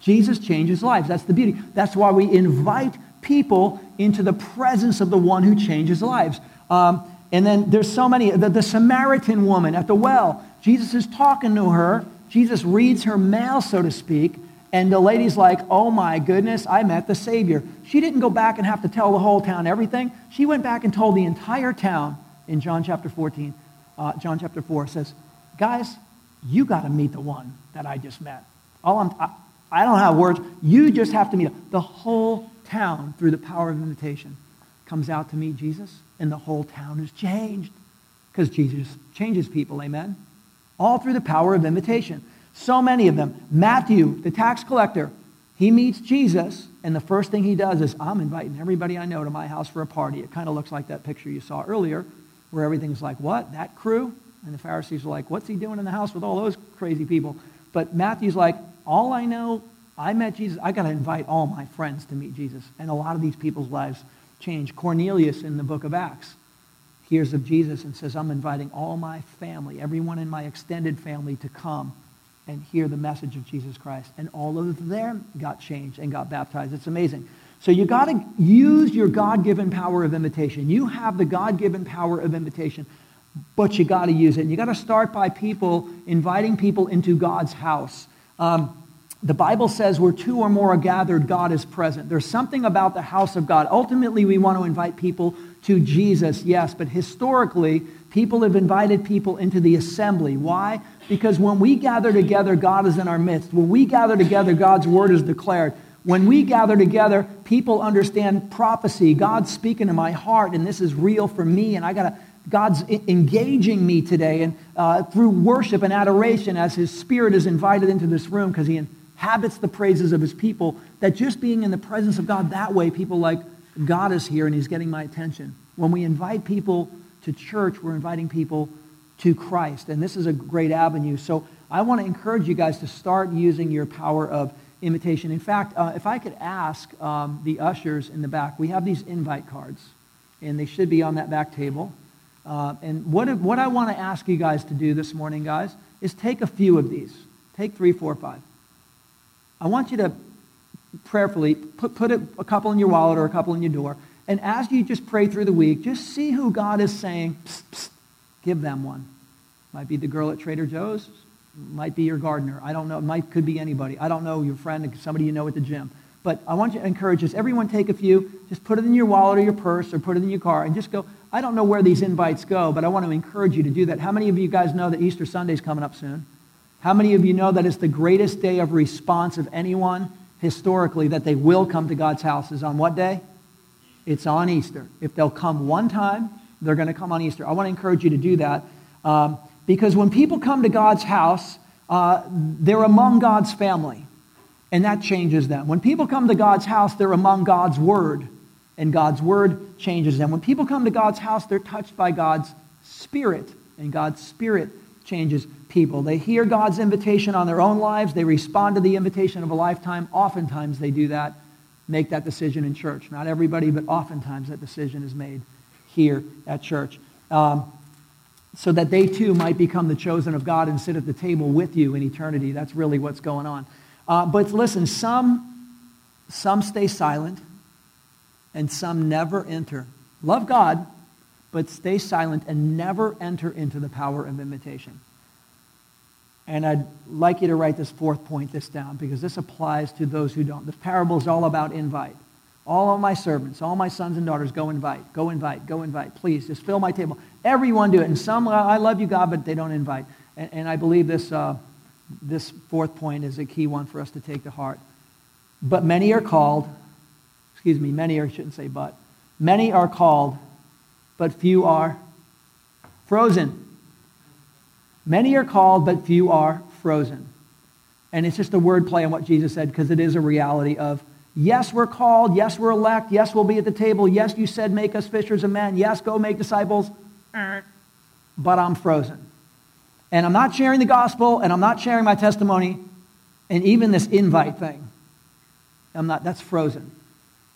Jesus changes lives. That's the beauty. That's why we invite people into the presence of the one who changes lives. Um, and then there's so many. The, the Samaritan woman at the well, Jesus is talking to her. Jesus reads her mail, so to speak, and the lady's like, oh my goodness, I met the Savior. She didn't go back and have to tell the whole town everything. She went back and told the entire town in John chapter 14 uh, John chapter 4 says, Guys, you got to meet the one that I just met. All I'm, I, I don't have words. You just have to meet him. The whole town, through the power of invitation, comes out to meet Jesus, and the whole town is changed because Jesus changes people. Amen? All through the power of invitation. So many of them. Matthew, the tax collector, he meets Jesus, and the first thing he does is, I'm inviting everybody I know to my house for a party. It kind of looks like that picture you saw earlier where everything's like, what? That crew? And the Pharisees are like, what's he doing in the house with all those crazy people? But Matthew's like, all I know, I met Jesus. I got to invite all my friends to meet Jesus. And a lot of these people's lives change. Cornelius in the book of Acts hears of Jesus and says, I'm inviting all my family, everyone in my extended family to come and hear the message of Jesus Christ. And all of them got changed and got baptized. It's amazing. So you got to use your God-given power of invitation. You have the God-given power of invitation, but you got to use it. And you got to start by people inviting people into God's house. Um, the Bible says where two or more are gathered, God is present. There's something about the house of God. Ultimately, we want to invite people to Jesus, yes, but historically, people have invited people into the assembly. Why? Because when we gather together, God is in our midst. When we gather together, God's word is declared. When we gather together, people understand prophecy. God's speaking to my heart, and this is real for me, and I got to. God's engaging me today, and uh, through worship and adoration, as His Spirit is invited into this room, because He inhabits the praises of His people. That just being in the presence of God that way, people like God is here, and He's getting my attention. When we invite people to church, we're inviting people to Christ, and this is a great avenue. So I want to encourage you guys to start using your power of invitation. In fact, uh, if I could ask um, the ushers in the back, we have these invite cards, and they should be on that back table. Uh, and what, what I want to ask you guys to do this morning, guys, is take a few of these. Take three, four, five. I want you to prayerfully put, put a, a couple in your wallet or a couple in your door. And as you just pray through the week, just see who God is saying, psst, psst, give them one. Might be the girl at Trader Joe's, might be your gardener. I don't know. It might could be anybody. I don't know your friend, somebody you know at the gym. But I want you to encourage us. Everyone take a few. Just put it in your wallet or your purse or put it in your car and just go. I don't know where these invites go, but I want to encourage you to do that. How many of you guys know that Easter Sunday is coming up soon? How many of you know that it's the greatest day of response of anyone historically that they will come to God's house is on what day? It's on Easter. If they'll come one time, they're going to come on Easter. I want to encourage you to do that. Um, because when people come to God's house, uh, they're among God's family, and that changes them. When people come to God's house, they're among God's word, and God's word changes them. When people come to God's house, they're touched by God's spirit, and God's spirit changes people. They hear God's invitation on their own lives, they respond to the invitation of a lifetime. Oftentimes, they do that, make that decision in church. Not everybody, but oftentimes that decision is made here at church. Um, so that they too might become the chosen of God and sit at the table with you in eternity. That's really what's going on. Uh, but listen, some, some stay silent and some never enter. Love God, but stay silent and never enter into the power of invitation. And I'd like you to write this fourth point this down because this applies to those who don't. The parable is all about invite. All of my servants, all my sons and daughters, go invite, go invite, go invite. Please, just fill my table. Everyone do it. And some, I love you, God, but they don't invite. And, and I believe this, uh, this fourth point is a key one for us to take to heart. But many are called, excuse me, many are, shouldn't say but. Many are called, but few are frozen. Many are called, but few are frozen. And it's just a word play on what Jesus said because it is a reality of yes, we're called. Yes, we're elect. Yes, we'll be at the table. Yes, you said make us fishers of men. Yes, go make disciples. But I'm frozen. And I'm not sharing the gospel and I'm not sharing my testimony and even this invite thing. I'm not, that's frozen.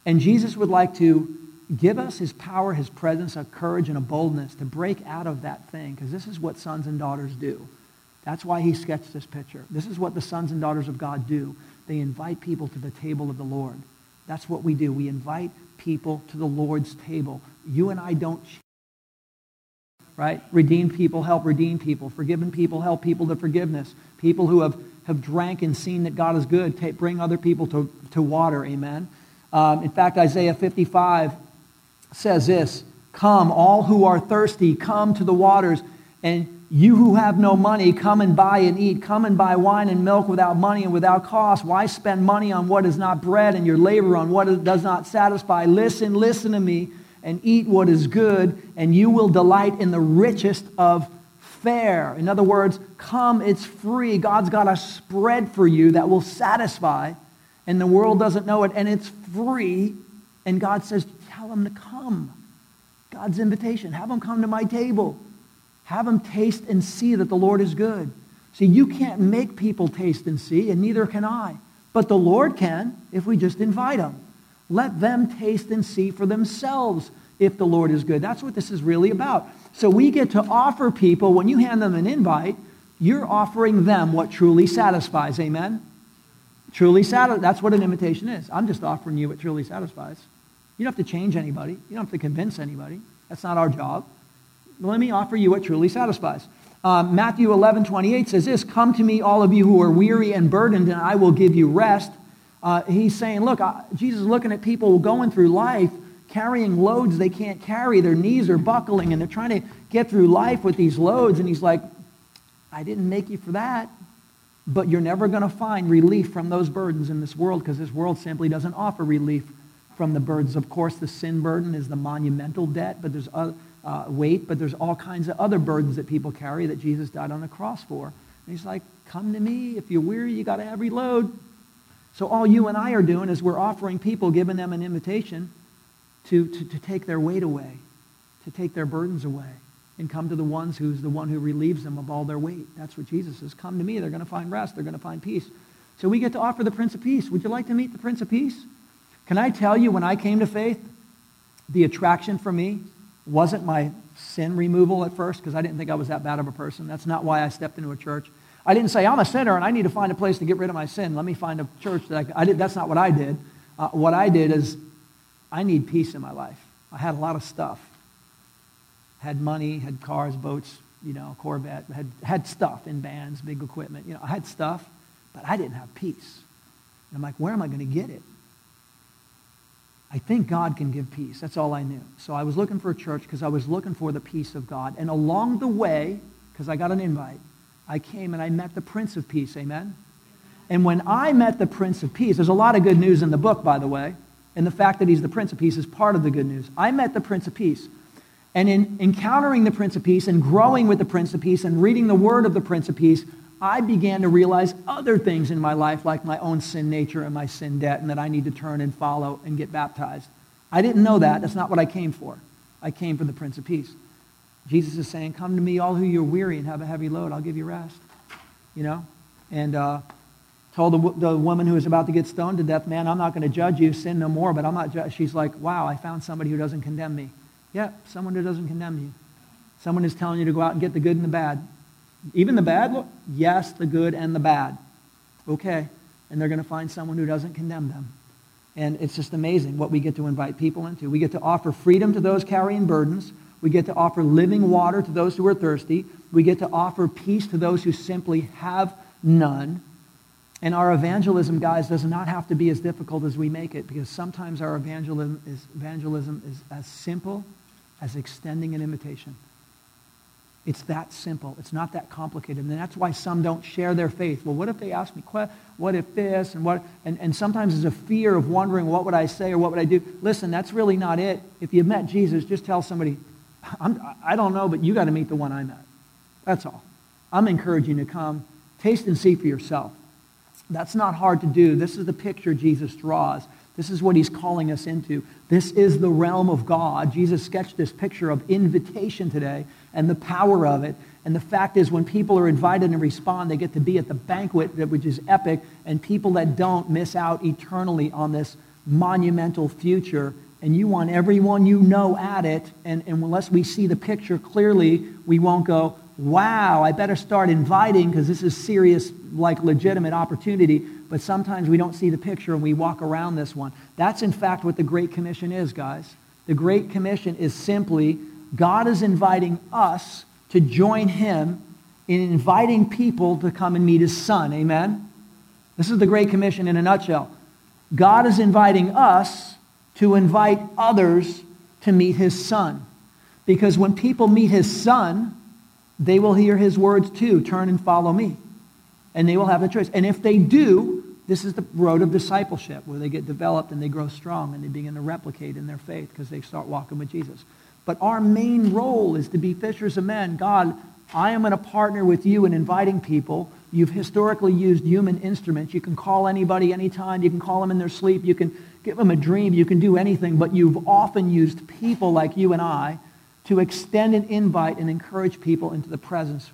And Jesus would like to give us his power, his presence, a courage, and a boldness to break out of that thing because this is what sons and daughters do. That's why he sketched this picture. This is what the sons and daughters of God do. They invite people to the table of the Lord. That's what we do. We invite people to the Lord's table. You and I don't right? Redeem people, help redeem people. Forgiven people, help people to forgiveness. People who have, have drank and seen that God is good, take, bring other people to, to water. Amen. Um, in fact, Isaiah 55 says this Come, all who are thirsty, come to the waters. And you who have no money, come and buy and eat. Come and buy wine and milk without money and without cost. Why spend money on what is not bread and your labor on what does not satisfy? Listen, listen to me and eat what is good, and you will delight in the richest of fare. In other words, come, it's free. God's got a spread for you that will satisfy, and the world doesn't know it, and it's free. And God says, tell them to come. God's invitation. Have them come to my table. Have them taste and see that the Lord is good. See, you can't make people taste and see, and neither can I. But the Lord can if we just invite them. Let them taste and see for themselves if the Lord is good. That's what this is really about. So we get to offer people, when you hand them an invite, you're offering them what truly satisfies. Amen? Truly satisfies. That's what an invitation is. I'm just offering you what truly satisfies. You don't have to change anybody. You don't have to convince anybody. That's not our job let me offer you what truly satisfies. Um, Matthew 11, 28 says this Come to me, all of you who are weary and burdened, and I will give you rest. Uh, he's saying, Look, uh, Jesus is looking at people going through life carrying loads they can't carry. Their knees are buckling, and they're trying to get through life with these loads. And he's like, I didn't make you for that. But you're never going to find relief from those burdens in this world because this world simply doesn't offer relief from the burdens. Of course, the sin burden is the monumental debt, but there's other uh, weight, but there's all kinds of other burdens that people carry that Jesus died on the cross for. And he's like, come to me. If you're weary, you got to have reload. So all you and I are doing is we're offering people, giving them an invitation to, to, to take their weight away, to take their burdens away, and come to the ones who's the one who relieves them of all their weight. That's what Jesus says. Come to me. They're going to find rest. They're going to find peace. So we get to offer the Prince of Peace. Would you like to meet the Prince of Peace? Can I tell you, when I came to faith, the attraction for me wasn't my sin removal at first because I didn't think I was that bad of a person. That's not why I stepped into a church. I didn't say, I'm a sinner and I need to find a place to get rid of my sin. Let me find a church that I, I did. That's not what I did. Uh, what I did is I need peace in my life. I had a lot of stuff. Had money, had cars, boats, you know, Corvette, had, had stuff in bands, big equipment. You know, I had stuff, but I didn't have peace. And I'm like, where am I going to get it? I think God can give peace. That's all I knew. So I was looking for a church because I was looking for the peace of God. And along the way, because I got an invite, I came and I met the Prince of Peace. Amen? And when I met the Prince of Peace, there's a lot of good news in the book, by the way. And the fact that he's the Prince of Peace is part of the good news. I met the Prince of Peace. And in encountering the Prince of Peace and growing with the Prince of Peace and reading the word of the Prince of Peace, I began to realize other things in my life, like my own sin nature and my sin debt, and that I need to turn and follow and get baptized. I didn't know that. That's not what I came for. I came for the Prince of Peace. Jesus is saying, Come to me, all who you're weary and have a heavy load. I'll give you rest. You know? And uh, told the, the woman who was about to get stoned to death, Man, I'm not going to judge you. Sin no more. But I'm not. She's like, Wow, I found somebody who doesn't condemn me. Yeah, someone who doesn't condemn you. Someone who's telling you to go out and get the good and the bad. Even the bad, look, yes, the good and the bad. Okay. And they're going to find someone who doesn't condemn them. And it's just amazing what we get to invite people into. We get to offer freedom to those carrying burdens. We get to offer living water to those who are thirsty. We get to offer peace to those who simply have none. And our evangelism, guys, does not have to be as difficult as we make it because sometimes our evangelism is, evangelism is as simple as extending an invitation. It's that simple. It's not that complicated. And that's why some don't share their faith. Well, what if they ask me, what if this? And, what, and, and sometimes there's a fear of wondering, what would I say or what would I do? Listen, that's really not it. If you've met Jesus, just tell somebody, I'm, I don't know, but you got to meet the one I met. That's all. I'm encouraging you to come, taste and see for yourself. That's not hard to do. This is the picture Jesus draws. This is what he's calling us into. This is the realm of God. Jesus sketched this picture of invitation today and the power of it. And the fact is, when people are invited and respond, they get to be at the banquet, which is epic, and people that don't miss out eternally on this monumental future. And you want everyone you know at it. And, and unless we see the picture clearly, we won't go, wow, I better start inviting because this is serious, like legitimate opportunity. But sometimes we don't see the picture and we walk around this one. That's in fact what the Great Commission is, guys. The Great Commission is simply God is inviting us to join him in inviting people to come and meet his son. Amen? This is the Great Commission in a nutshell. God is inviting us to invite others to meet his son. Because when people meet his son, they will hear his words too turn and follow me. And they will have the choice. And if they do, this is the road of discipleship where they get developed and they grow strong and they begin to replicate in their faith because they start walking with Jesus. But our main role is to be fishers of men. God, I am going to partner with you in inviting people. You've historically used human instruments. You can call anybody anytime. You can call them in their sleep. You can give them a dream. You can do anything. But you've often used people like you and I to extend an invite and encourage people into the presence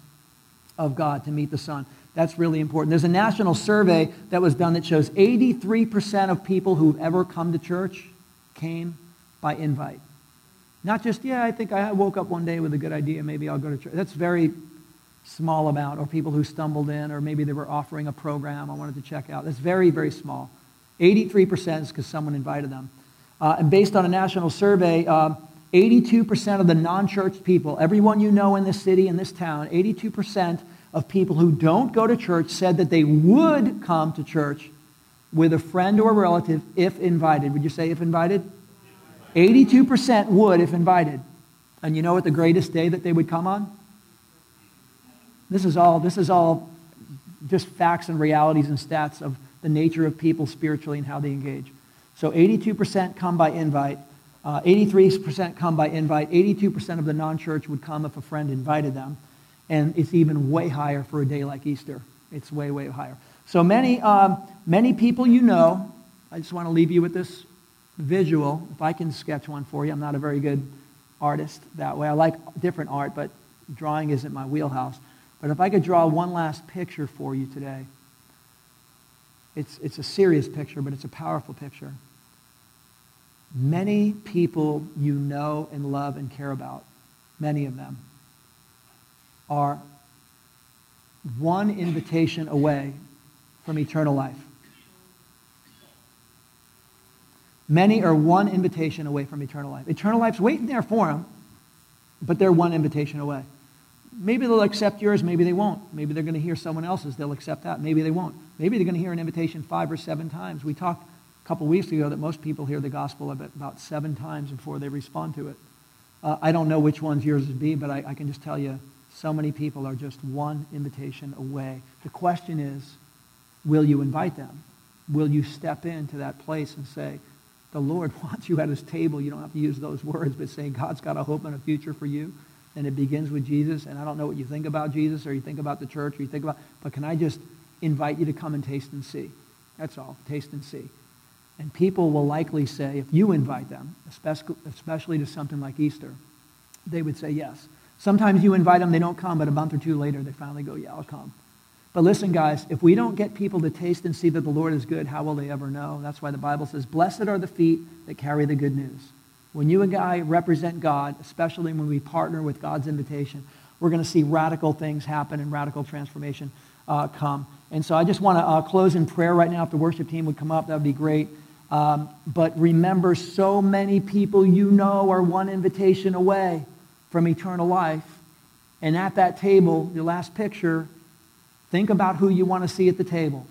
of God to meet the Son. That's really important. There's a national survey that was done that shows 83% of people who've ever come to church came by invite. Not just, yeah, I think I woke up one day with a good idea, maybe I'll go to church. That's very small amount, or people who stumbled in, or maybe they were offering a program I wanted to check out. That's very, very small. 83% is because someone invited them. Uh, and based on a national survey, uh, 82% of the non church people, everyone you know in this city, in this town, 82% of people who don't go to church said that they would come to church with a friend or a relative if invited. Would you say if invited? 82% would if invited. And you know what the greatest day that they would come on? This is all, this is all just facts and realities and stats of the nature of people spiritually and how they engage. So 82% come by invite. Uh, 83% come by invite. 82% of the non-church would come if a friend invited them. And it's even way higher for a day like Easter. It's way, way higher. So many, um, many people you know, I just want to leave you with this visual, if I can sketch one for you, I'm not a very good artist that way. I like different art, but drawing isn't my wheelhouse. But if I could draw one last picture for you today, it's, it's a serious picture, but it's a powerful picture. Many people you know and love and care about, many of them, are one invitation away from eternal life. Many are one invitation away from eternal life. Eternal life's waiting there for them, but they're one invitation away. Maybe they'll accept yours, maybe they won't. Maybe they're going to hear someone else's, they'll accept that. Maybe they won't. Maybe they're going to hear an invitation five or seven times. We talked a couple weeks ago that most people hear the gospel about seven times before they respond to it. Uh, I don't know which ones yours would be, but I, I can just tell you so many people are just one invitation away. The question is, will you invite them? Will you step into that place and say, the Lord wants you at his table. You don't have to use those words, but saying God's got a hope and a future for you. And it begins with Jesus. And I don't know what you think about Jesus or you think about the church or you think about, but can I just invite you to come and taste and see? That's all. Taste and see. And people will likely say, if you invite them, especially to something like Easter, they would say yes. Sometimes you invite them, they don't come, but a month or two later, they finally go, yeah, I'll come. But listen, guys, if we don't get people to taste and see that the Lord is good, how will they ever know? That's why the Bible says, Blessed are the feet that carry the good news. When you and I represent God, especially when we partner with God's invitation, we're going to see radical things happen and radical transformation uh, come. And so I just want to uh, close in prayer right now. If the worship team would come up, that would be great. Um, but remember, so many people you know are one invitation away from eternal life. And at that table, your last picture, Think about who you want to see at the table.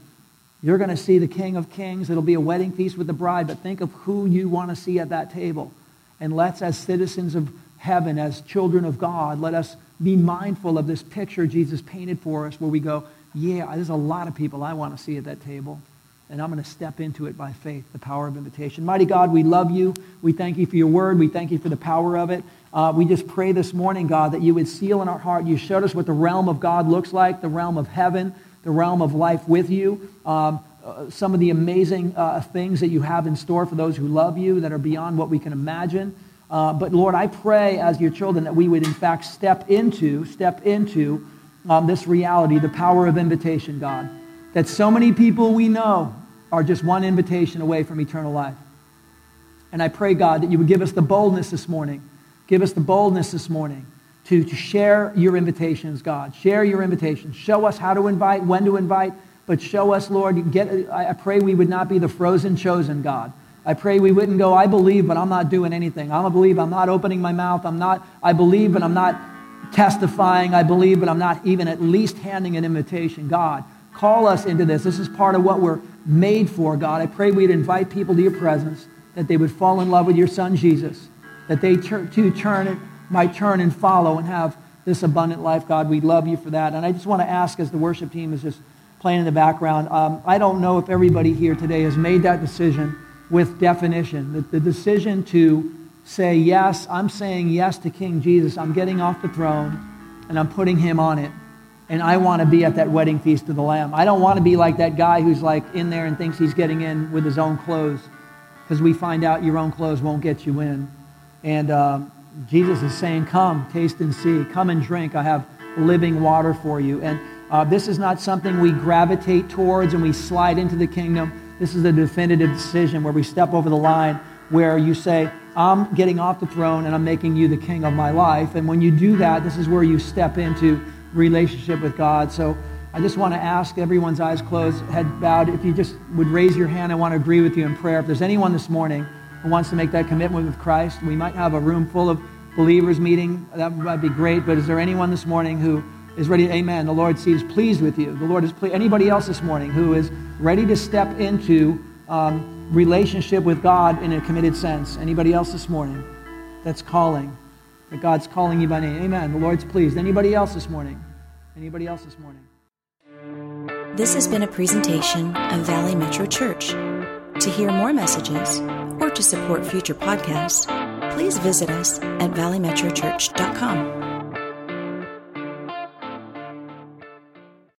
You're going to see the King of Kings. It'll be a wedding feast with the bride, but think of who you want to see at that table. And let's, as citizens of heaven, as children of God, let us be mindful of this picture Jesus painted for us where we go, yeah, there's a lot of people I want to see at that table. And I'm going to step into it by faith, the power of invitation. Mighty God, we love you. We thank you for your word. We thank you for the power of it. Uh, we just pray this morning, God, that you would seal in our heart. You showed us what the realm of God looks like, the realm of heaven, the realm of life with you. Um, uh, some of the amazing uh, things that you have in store for those who love you that are beyond what we can imagine. Uh, but Lord, I pray as your children that we would in fact step into, step into um, this reality, the power of invitation, God. That so many people we know are just one invitation away from eternal life. And I pray, God, that you would give us the boldness this morning. Give us the boldness this morning to, to share your invitations, God. Share your invitations. Show us how to invite, when to invite, but show us, Lord, get, I pray we would not be the frozen chosen, God. I pray we wouldn't go, I believe, but I'm not doing anything. I don't believe, I'm not opening my mouth. I'm not, I believe, but I'm not testifying. I believe, but I'm not even at least handing an invitation. God, call us into this. This is part of what we're made for, God. I pray we'd invite people to your presence, that they would fall in love with your son, Jesus, that they too turn it, might turn and follow and have this abundant life, God. We love you for that. And I just want to ask, as the worship team is just playing in the background, um, I don't know if everybody here today has made that decision with definition, the, the decision to say, yes, I'm saying yes to King Jesus. I'm getting off the throne and I'm putting him on it and I want to be at that wedding feast of the Lamb. I don't want to be like that guy who's like in there and thinks he's getting in with his own clothes because we find out your own clothes won't get you in. And uh, Jesus is saying, Come, taste and see. Come and drink. I have living water for you. And uh, this is not something we gravitate towards and we slide into the kingdom. This is a definitive decision where we step over the line where you say, I'm getting off the throne and I'm making you the king of my life. And when you do that, this is where you step into relationship with God. So I just want to ask everyone's eyes closed, head bowed. If you just would raise your hand, I want to agree with you in prayer. If there's anyone this morning who wants to make that commitment with Christ, we might have a room full of believers meeting. That would be great. But is there anyone this morning who is ready? Amen. The Lord seems pleased with you. The Lord is pleased. Anybody else this morning who is ready to step into um, relationship with God in a committed sense? Anybody else this morning that's calling? that God's calling you by name. Amen. The Lord's pleased. Anybody else this morning? Anybody else this morning? This has been a presentation of Valley Metro Church. To hear more messages or to support future podcasts, please visit us at valleymetrochurch.com.